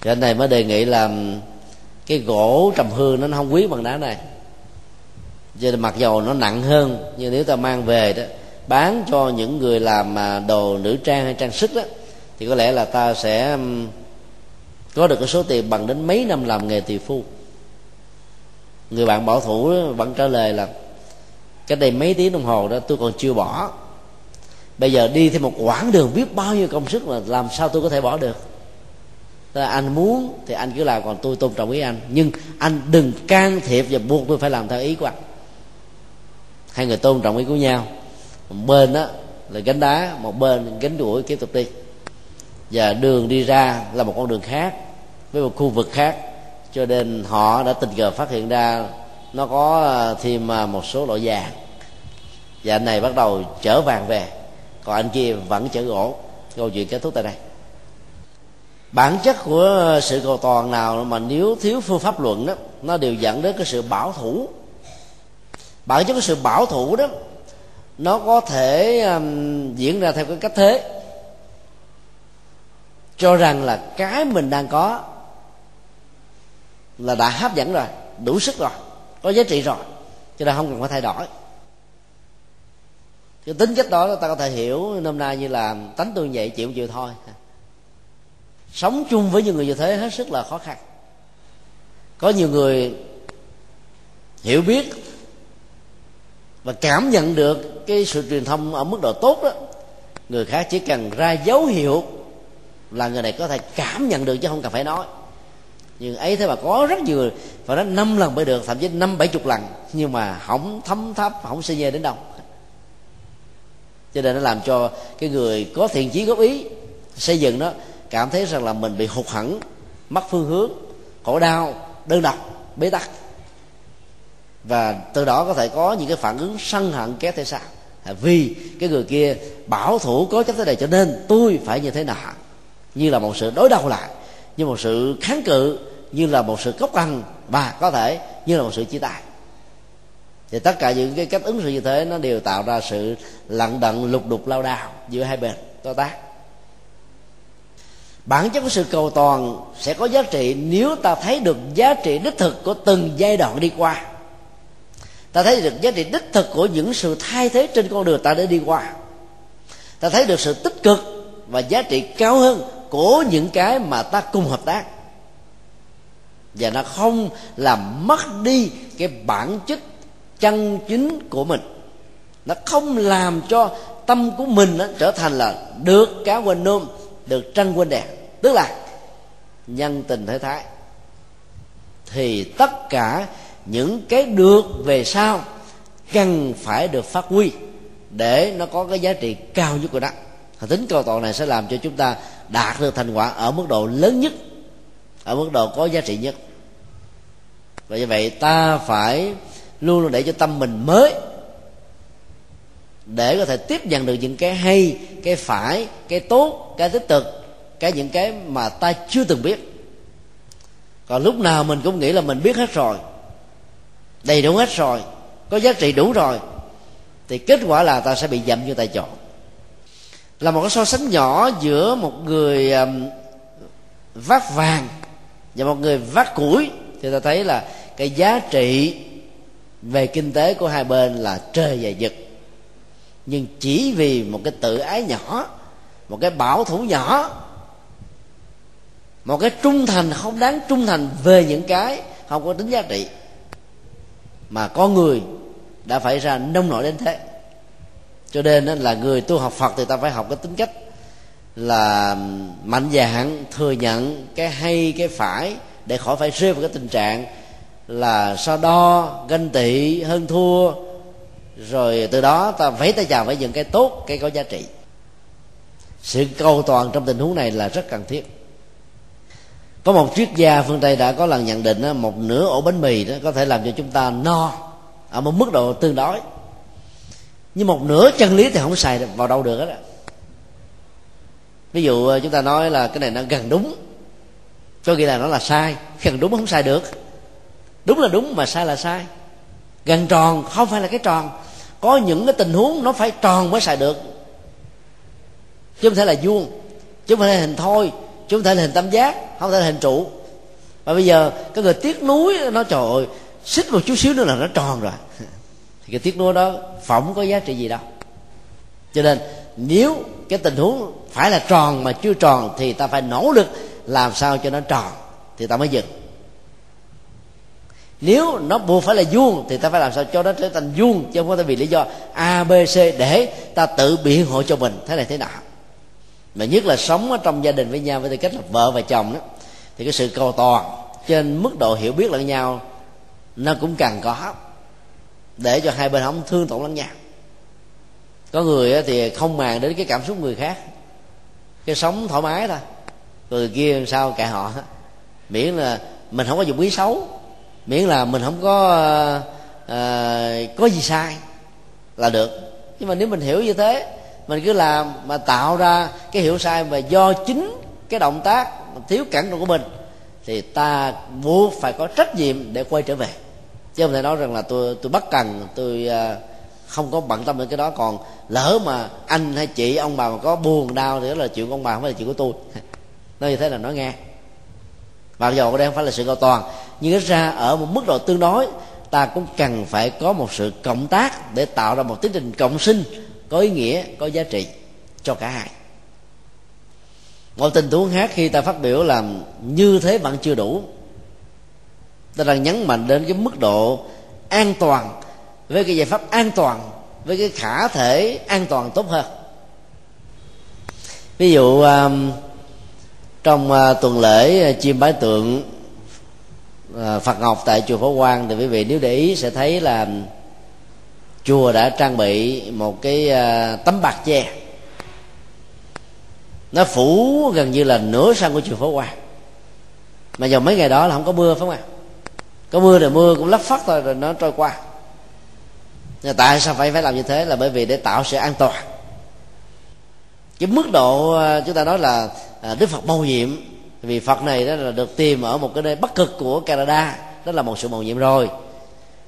Thì anh này mới đề nghị là cái gỗ trầm hương nó không quý bằng đá này. Cho nên mặc dầu nó nặng hơn nhưng nếu ta mang về đó bán cho những người làm à, đồ nữ trang hay trang sức đó, thì có lẽ là ta sẽ có được cái số tiền bằng đến mấy năm làm nghề tỷ phu. Người bạn bảo thủ vẫn trả lời là cái đây mấy tiếng đồng hồ đó tôi còn chưa bỏ. Bây giờ đi thêm một quãng đường biết bao nhiêu công sức mà làm sao tôi có thể bỏ được. Là anh muốn thì anh cứ làm, còn tôi tôn trọng ý anh. Nhưng anh đừng can thiệp và buộc tôi phải làm theo ý của anh. Hai người tôn trọng ý của nhau một bên đó là gánh đá một bên gánh đuổi tiếp tục đi. Và đường đi ra là một con đường khác, với một khu vực khác. Cho nên họ đã tình cờ phát hiện ra nó có à, thêm à, một số loại vàng. Và anh này bắt đầu chở vàng về. Còn anh kia vẫn chở gỗ. Câu chuyện kết thúc tại đây. Bản chất của sự cầu toàn nào mà nếu thiếu phương pháp luận đó nó đều dẫn đến cái sự bảo thủ. Bản chất của sự bảo thủ đó nó có thể um, diễn ra theo cái cách thế. Cho rằng là cái mình đang có là đã hấp dẫn rồi đủ sức rồi có giá trị rồi cho nên không cần phải thay đổi. Cái tính cách đó ta có thể hiểu năm nay như là tánh tôi vậy chịu chịu thôi. Sống chung với những người như thế hết sức là khó khăn. Có nhiều người hiểu biết và cảm nhận được cái sự truyền thông ở mức độ tốt đó, người khác chỉ cần ra dấu hiệu là người này có thể cảm nhận được chứ không cần phải nói. Nhưng ấy thế mà có rất nhiều và phải nói năm lần mới được, thậm chí năm bảy chục lần, nhưng mà không thấm thấp không xây nhê đến đâu. Cho nên nó làm cho cái người có thiện chí góp ý xây dựng đó, cảm thấy rằng là mình bị hụt hẫng, mất phương hướng, khổ đau, đơn độc, bế tắc và từ đó có thể có những cái phản ứng sân hận kéo theo sau à, vì cái người kia bảo thủ có chấp thế này cho nên tôi phải như thế nào? Như là một sự đối đầu lại, như một sự kháng cự, như là một sự cốc ăn và có thể như là một sự chia tay. Thì tất cả những cái cách ứng xử như thế nó đều tạo ra sự lận đận, lục đục, lao đao giữa hai bên to tác. Bản chất của sự cầu toàn sẽ có giá trị nếu ta thấy được giá trị đích thực của từng giai đoạn đi qua ta thấy được giá trị đích thực của những sự thay thế trên con đường ta đã đi qua. Ta thấy được sự tích cực và giá trị cao hơn của những cái mà ta cùng hợp tác. Và nó không làm mất đi cái bản chất chân chính của mình. Nó không làm cho tâm của mình nó trở thành là được cá quên nôm, được trăng quên đèn tức là nhân tình thế thái. Thì tất cả những cái được về sau cần phải được phát huy để nó có cái giá trị cao nhất của nó. Tính cầu toàn này sẽ làm cho chúng ta đạt được thành quả ở mức độ lớn nhất, ở mức độ có giá trị nhất. Và như vậy ta phải luôn luôn để cho tâm mình mới để có thể tiếp nhận được những cái hay, cái phải, cái tốt, cái tích cực, cái những cái mà ta chưa từng biết. Còn lúc nào mình cũng nghĩ là mình biết hết rồi đầy đủ hết rồi. Có giá trị đủ rồi. Thì kết quả là ta sẽ bị dậm như tại chỗ. Là một cái so sánh nhỏ giữa một người um, vác vàng và một người vác củi thì ta thấy là cái giá trị về kinh tế của hai bên là trời và giật nhưng chỉ vì một cái tự ái nhỏ một cái bảo thủ nhỏ một cái trung thành không đáng trung thành về những cái không có tính giá trị mà có người đã phải ra nông nổi đến thế. Cho nên là người tu học phật thì ta phải học cái tính cách là mạnh dạn, thừa nhận cái hay, cái phải để khỏi phải rơi vào cái tình trạng là so đo, ganh tị, hơn thua. Rồi từ đó ta vẫy tay chào với những cái tốt, cái có giá trị. Sự cầu toàn trong tình huống này là rất cần thiết có một triết gia phương tây đã có lần nhận định đó, một nửa ổ bánh mì đó có thể làm cho chúng ta no ở một mức độ tương đối. Nhưng một nửa chân lý thì không xài vào đâu được hết ví dụ ờ, chúng ta nói là cái này nó gần đúng cho nghĩa là nó là sai. Gần đúng không sai được. Đúng là đúng mà sai là sai. Gần tròn không phải là cái tròn. Có những cái tình huống nó phải tròn mới xài được. Chứ không thể là vuông chứ không phải là hình thôi chứ không thể là hình tam giác, không thể là hình trụ. Và bây giờ, cái người tiếc núi nó trời ơi, xích một chút xíu nữa là nó tròn rồi. Thì cái tiếc nuối đó phỏng có giá trị gì đâu. Cho nên, nếu cái tình huống phải là tròn mà chưa tròn, thì ta phải nỗ lực làm sao cho nó tròn, thì ta mới dừng. Nếu nó buộc phải là vuông, thì ta phải làm sao cho nó trở thành vuông, chứ không có thể vì lý do a, b, c, để ta tự biện hộ cho mình. Thế này thế nào? Mà nhất là sống ở trong gia đình với nhau với tư cách là vợ và chồng đó thì cái sự cầu toàn trên mức độ hiểu biết lẫn nhau nó cũng cần có để cho hai bên không thương tổn lẫn nhau. Có người thì không màng đến cái cảm xúc người khác cái sống thoải mái thôi. Người kia làm sao kệ họ miễn là mình không có dùng ý xấu miễn là mình không có uh, có gì sai là được. Nhưng mà nếu mình hiểu như thế mình cứ làm mà tạo ra cái hiểu sai và do chính cái động tác thiếu cẩn trọng của mình, thì ta buộc phải có trách nhiệm để quay trở về. Chứ không thể nói rằng là tôi tôi bất cần, tôi à, không có bận tâm đến cái đó. Còn lỡ mà anh hay chị, ông bà mà có buồn đau thì đó là chuyện của ông bà, không phải là chuyện của tôi. Nói như thế là nói nghe. Mặc dù đây không phải là sự cầu toàn, nhưng ít ra ở một mức độ tương đối, ta cũng cần phải có một sự cộng tác để tạo ra một tiến trình cộng sinh có ý nghĩa, có giá trị cho cả hai. Một tình huống khác khi ta phát biểu làm như thế vẫn chưa đủ. Ta đang nhấn mạnh đến cái mức độ an toàn, với cái giải pháp an toàn, với cái khả thể an toàn tốt hơn. Ví dụ um, trong uh, tuần lễ uh, chiêm bái tượng uh, Phật Ngọc tại chùa Phổ Quang thì quý vị nếu để ý sẽ thấy là chùa đã trang bị một cái à, tấm bạc che. Nó phủ gần như là nửa sân của chùa Phổ Quang mà giờ mấy ngày đó là không có mưa, phải không ạ? Có mưa thì mưa cũng lấp phát thôi, rồi nó trôi qua. Nhưng tại sao phải phải làm như thế? Là bởi vì để tạo sự an toàn. Cái mức độ à, chúng ta nói là à, đức phật mầu nhiệm. Vì phật này đó là được tìm ở một cái nơi bắc cực của canada. Đó là một sự mầu nhiệm rồi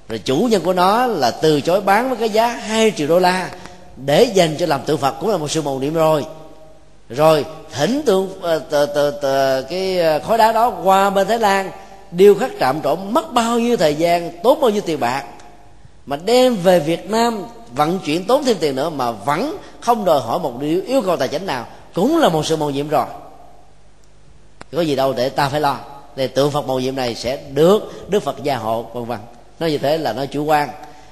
rồi chủ nhân của nó là từ chối bán với cái giá 2 triệu đô la để dành cho làm tượng phật cũng là một sự mầu nhiệm rồi. Rồi thỉnh tượng uh, cái ờ, khối đá đó qua bên thái lan điêu khắc trạm trổ mất bao nhiêu thời gian tốn bao nhiêu tiền bạc. Mà đem về Việt Nam vận chuyển tốn thêm tiền nữa mà vẫn không đòi hỏi một điều yêu cầu tài chính nào cũng là một sự mầu nhiệm rồi. Có gì đâu để ta phải lo để tượng Phật mầu nhiệm này sẽ được Đức Phật gia hộ vân vân nói như thế là nói chủ quan.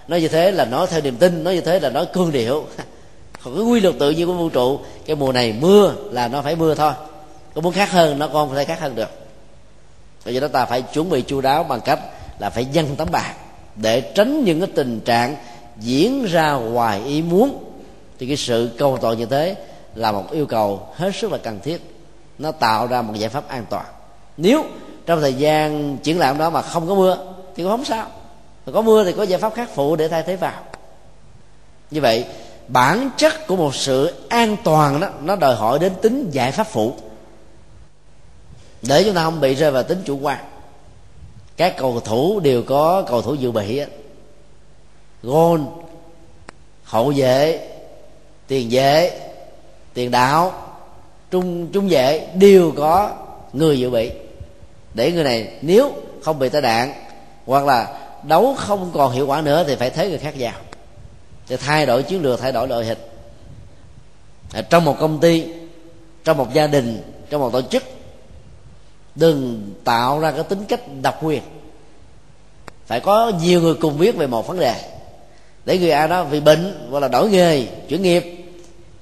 Nói như thế là nói theo niềm tin. Nói như thế là nói cương điệu. Còn cái quy luật tự nhiên của vũ trụ. Cái mùa này mưa là nó phải mưa thôi. Có muốn khác hơn, nó con không thể khác hơn được. Bởi vì đó ta phải chuẩn bị chu đáo bằng cách là phải dâng tấm bạc để tránh những cái tình trạng diễn ra ngoài ý muốn. Thì cái sự cầu toàn như thế là một yêu cầu hết sức là cần thiết. Nó tạo ra một giải pháp an toàn. Nếu trong thời gian triển lãm đó mà không có mưa thì cũng không sao có mưa thì có giải pháp khác phụ để thay thế vào. Như vậy, bản chất của một sự an toàn đó, nó đòi hỏi đến tính giải pháp phụ. Để chúng ta không bị rơi vào tính chủ quan. Các cầu thủ đều có cầu thủ dự bị gôn hậu vệ, tiền vệ, tiền đạo, trung trung vệ đều có người dự bị. Để người này nếu không bị tai nạn hoặc là đấu không còn hiệu quả nữa thì phải thế người khác vào thì thay đổi chiến lược, thay đổi đội hình. À, trong một công ty, trong một gia đình, trong một tổ chức, đừng tạo ra cái tính cách độc quyền. Phải có nhiều người cùng viết về một vấn đề. Để người a đó vì bệnh, hoặc là đổi nghề, chuyển nghiệp,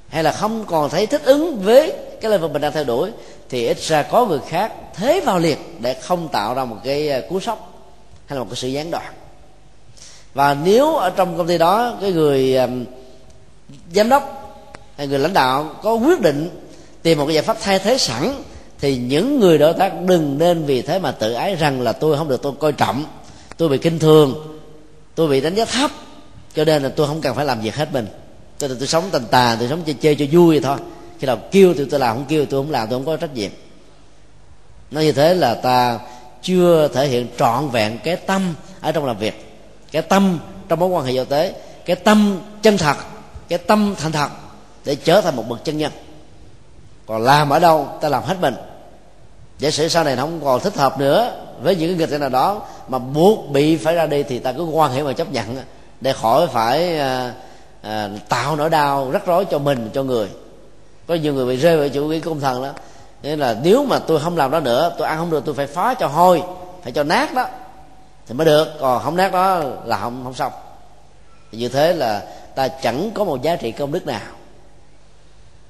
hay là không còn thấy thích ứng với cái level mình đang theo đuổi, thì ít ra có người khác thế vào liệt để không tạo ra một cái à, cú sốc hay là một cái sự gián đoạn. Và nếu ở trong công ty đó cái người um, giám đốc hay người lãnh đạo có quyết định tìm một cái giải pháp thay thế sẵn thì những người đối tác đừng nên vì thế mà tự ái rằng là tôi không được tôi coi trọng tôi bị kinh thường tôi bị đánh giá thấp cho nên là tôi không cần phải làm việc hết mình. Tôi tôi sống tàn tà tôi sống chơi chơi cho vui vậy thôi. Khi nào kêu thì tôi làm không kêu tôi không làm tôi không có trách nhiệm. Nói như thế là ta chưa thể hiện trọn vẹn cái tâm ở trong làm việc. Cái tâm trong mối quan hệ giao tế cái tâm chân thật cái tâm thành thật để trở thành một bậc chân nhân. Còn làm ở đâu ta làm hết mình. Giả sử sau này nó không còn thích hợp nữa với những cái nghịch nào đó mà buộc bị phải ra đi thì ta cứ quan hệ mà chấp nhận để khỏi phải à, à, tạo nỗi đau rắc rối cho mình cho người. Có nhiều người bị rơi vào chủ nghĩa công thần đó nên là nếu mà tôi không làm đó nữa, tôi ăn không được, tôi phải phá cho hôi, phải cho nát đó. Thì mới được, còn không nát đó là không không xong. Như thế là ta chẳng có một giá trị công đức nào.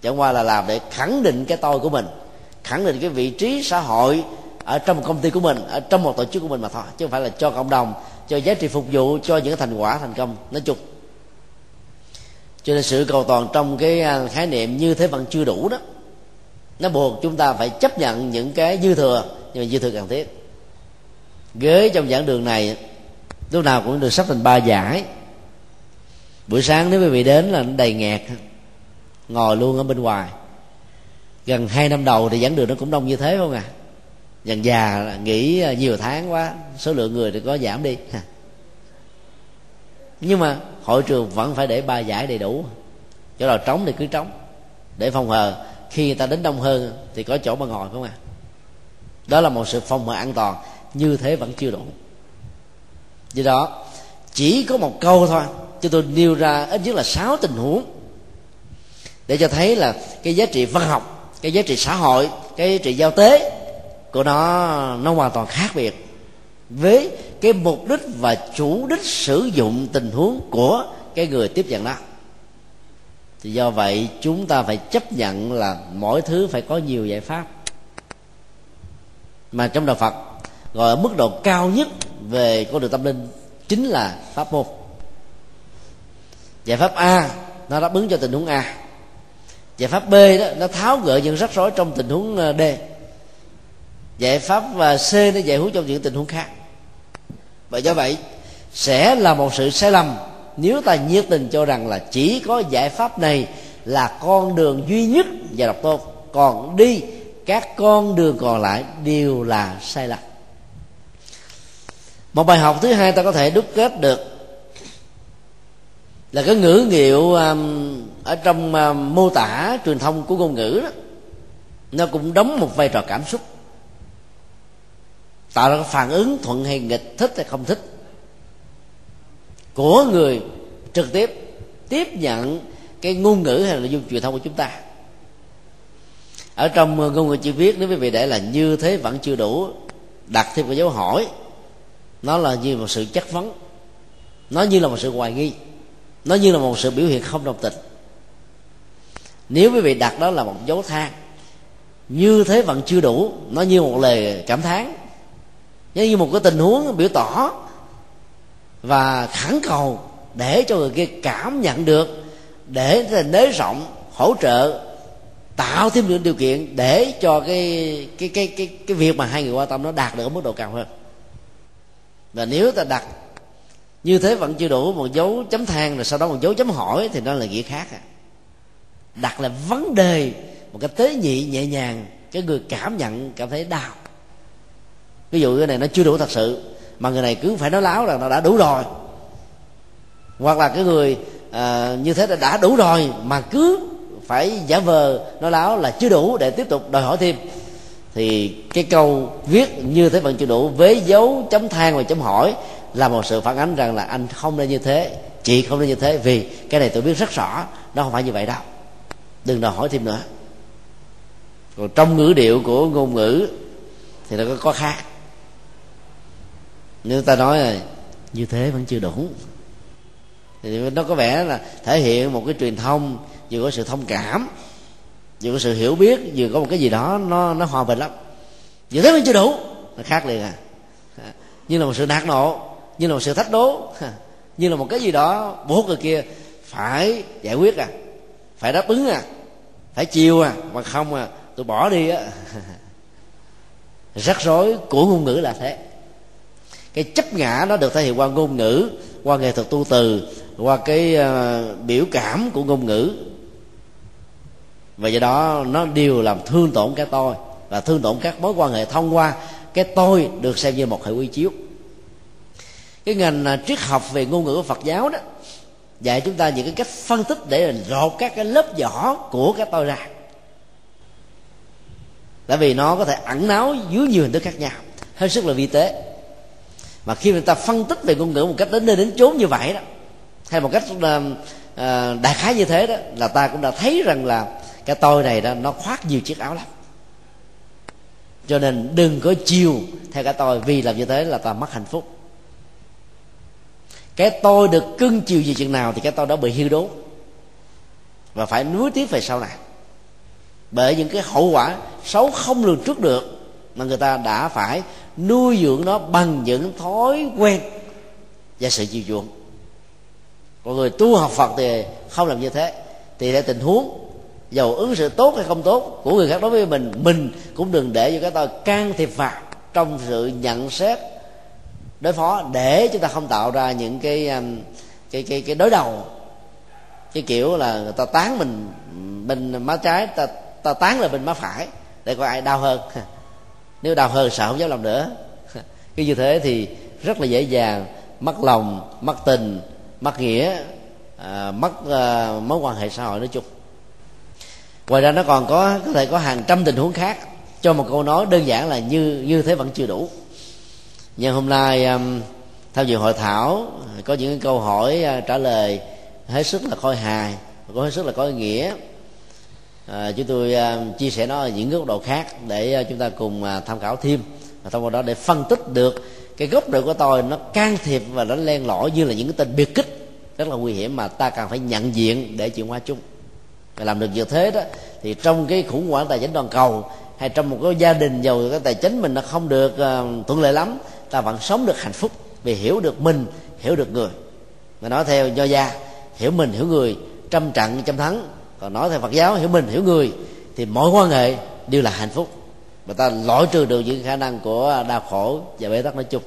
Chẳng qua là làm để khẳng định cái tôi của mình, khẳng định cái vị trí xã hội ở trong một công ty của mình, ở trong một tổ chức của mình mà thôi, chứ không phải là cho cộng đồng, cho giá trị phục vụ, cho những thành quả thành công. Nói chung, cho nên sự cầu toàn trong cái à, khái niệm như thế vẫn chưa đủ đó nó buộc chúng ta phải chấp nhận những cái dư thừa, nhưng mà dư thừa cần thiết. Ghế trong giảng đường này, lúc nào cũng được sắp thành ba giải. Buổi sáng nếu quý vị đến là nó đầy nghẹt, ngồi luôn ở bên ngoài. Gần hai năm đầu thì giảng đường nó cũng đông như thế không à? Dần già nghỉ nhiều tháng quá, số lượng người thì có giảm đi. Nhưng mà hội trường vẫn phải để ba giải đầy đủ. Chỗ nào trống thì cứ trống, để phòng hờ khi người ta đến đông hơn thì có chỗ mà ngồi không à đó là một sự phòng mà an toàn, như thế vẫn chưa đủ. Do đó, chỉ có một câu thôi chúng tôi nêu ra ít nhất là sáu tình huống để cho thấy là cái giá trị văn học, cái giá trị xã hội, cái giá trị giao tế của nó nó hoàn toàn khác biệt với cái mục đích và chủ đích sử dụng tình huống của cái người tiếp nhận đó thì do vậy, chúng ta phải chấp nhận là mỗi thứ phải có nhiều giải pháp. Mà trong đạo phật, gọi ở mức độ cao nhất về con đường tâm linh chính là pháp môn. Giải pháp a, nó đáp ứng cho tình huống a. Giải pháp b đó, nó tháo gỡ những rắc rối trong tình huống ờ, d. Giải pháp và c nó giải quyết trong những tình huống khác. Và do vậy, sẽ là một sự sai lầm nếu ta nhiệt tình cho rằng là chỉ có giải pháp này là con đường duy nhất và độc tôn còn đi các con đường còn lại đều là sai lầm. Một bài học thứ hai ta có thể đúc kết được là cái ngữ liệu um, ở trong um, mô tả truyền thông của ngôn ngữ đó nó cũng đóng một vai trò cảm xúc tạo ra phản ứng thuận hay nghịch thích hay không thích của người trực tiếp tiếp nhận cái ngôn ngữ hay là nội dung truyền thông của chúng ta. Ở trong ờ, ngôn ngữ chữ viết, nếu quý vị để là như thế vẫn chưa đủ, đặt thêm cái dấu hỏi, nó là như một sự chất vấn, nó như là một sự hoài nghi, nó như là một sự biểu hiện không đồng tình. Nếu quý vị đặt đó là một dấu than như thế vẫn chưa đủ, nó như một lời cảm thán như một cái tình huống biểu tỏ và khẩn cầu để cho người kia cảm nhận được, để nới rộng, hỗ trợ, tạo thêm những điều kiện để cho cái cái cái cái cái việc mà hai người quan tâm nó đạt được ở mức độ cao hơn. Và nếu ta đặt như thế vẫn chưa đủ một dấu chấm than, rồi sau đó một dấu chấm hỏi, thì nó là nghĩa khác à. Đặt là vấn đề một cái tế nhị, nhẹ nhàng, cái người cảm nhận, cảm thấy đau. Ví dụ cái này nó chưa đủ thật sự mà người này cứ phải nói láo là nó đã đủ rồi. Hoặc là cái người à, như thế là đã đủ rồi mà cứ phải giả vờ nói láo là chưa đủ để tiếp tục đòi hỏi thêm. Thì cái câu viết như thế vẫn chưa đủ với dấu chấm than và chấm hỏi là một sự phản ánh rằng là anh không nên như thế chị không nên như thế vì cái này tôi biết rất rõ nó không phải như vậy đâu. Đừng đòi hỏi thêm nữa. Còn trong ngữ điệu của ngôn ngữ thì nó có, có khác nếu ta nói là như thế vẫn chưa đủ. Thì nó có vẻ là thể hiện một cái truyền thông vừa có sự thông cảm vừa có sự hiểu biết vừa có một cái gì đó nó nó hòa bình lắm. Như thế vẫn chưa đủ. Nó khác liền à. Như là một sự nạt nộ như là một sự thách đố như là một cái gì đó buộc người kia phải giải quyết à phải đáp ứng à phải chiều à mà không à tôi bỏ đi á. Rắc rối của ngôn ngữ là thế cái chấp ngã nó được thể hiện qua ngôn ngữ qua nghệ thuật tu từ qua cái uh, biểu cảm của ngôn ngữ. Và do đó nó đều làm thương tổn cái tôi và thương tổn các mối quan hệ thông qua cái tôi được xem như một hệ quy chiếu. Cái ngành ờ, triết học về ngôn ngữ của Phật giáo đó dạy chúng ta những cái cách phân tích để lột các cái lớp vỏ của cái tôi ra. Tại vì nó có thể ẩn náu dưới nhiều hình thức khác nhau hết sức là vi tế mà khi người ta phân tích về ngôn ngữ một cách đến nơi đến chốn như vậy đó hay một cách uh, đại khái như thế đó là ta cũng đã thấy rằng là cái tôi này đó nó khoác nhiều chiếc áo lắm. Cho nên đừng có chiều theo cái tôi vì làm như thế là ta mất hạnh phúc. Cái tôi được cưng chiều gì chừng nào thì cái tôi đó bị hư đốn. Và phải nuối tiếc về sau này. Bởi những cái hậu quả xấu không lường trước được mà người ta đã phải nuôi dưỡng nó bằng những thói quen và sự chiều chuộng. Còn người tu học phật thì không làm như thế, thì theo tình huống dầu ứng xử tốt hay không tốt của người khác đối với mình mình cũng đừng để cho cái tôi can thiệp vào trong sự nhận xét, đối phó để chúng ta không tạo ra những cái um, cái cái cái đối đầu. Cái kiểu là người ta tán mình bên má trái, ta ta tán là bên má phải, để coi ai đau hơn. nếu đau hơn sợ không dám làm nữa. Cái như thế thì rất là dễ dàng. Mất lòng mất tình mất nghĩa à, mất à, mối quan hệ xã hội nói chung. Ngoài ra nó còn có có thể có hàng trăm tình huống khác. Cho một câu nói đơn giản là như như thế vẫn chưa đủ. Nhưng hôm nay um, tham dự hội thảo có những câu hỏi uh, trả lời hết sức là khôi hài có hết sức là có ý nghĩa à, chúng tôi à, chia sẻ nó ở những góc độ khác để à, chúng ta cùng à, tham khảo thêm. Và thông qua đó để phân tích được cái gốc độ của tôi nó can thiệp và nó len lỏi như là những cái tên biệt kích. Rất là nguy hiểm mà ta cần phải nhận diện để chuyển hóa chung và làm được như thế đó thì trong cái khủng hoảng tài chính toàn cầu hay trong một cái gia đình giàu cái tài chính mình nó không được uh, thuận lợi lắm ta vẫn sống được hạnh phúc vì hiểu được mình hiểu được người. Mà nói theo nho gia hiểu mình hiểu người trăm trận trăm thắng còn nói theo phật giáo, hiểu mình, hiểu người, thì mỗi quan hệ đều là hạnh phúc. Và ta loại trừ được những khả năng của đau khổ và bế tắc nói chung.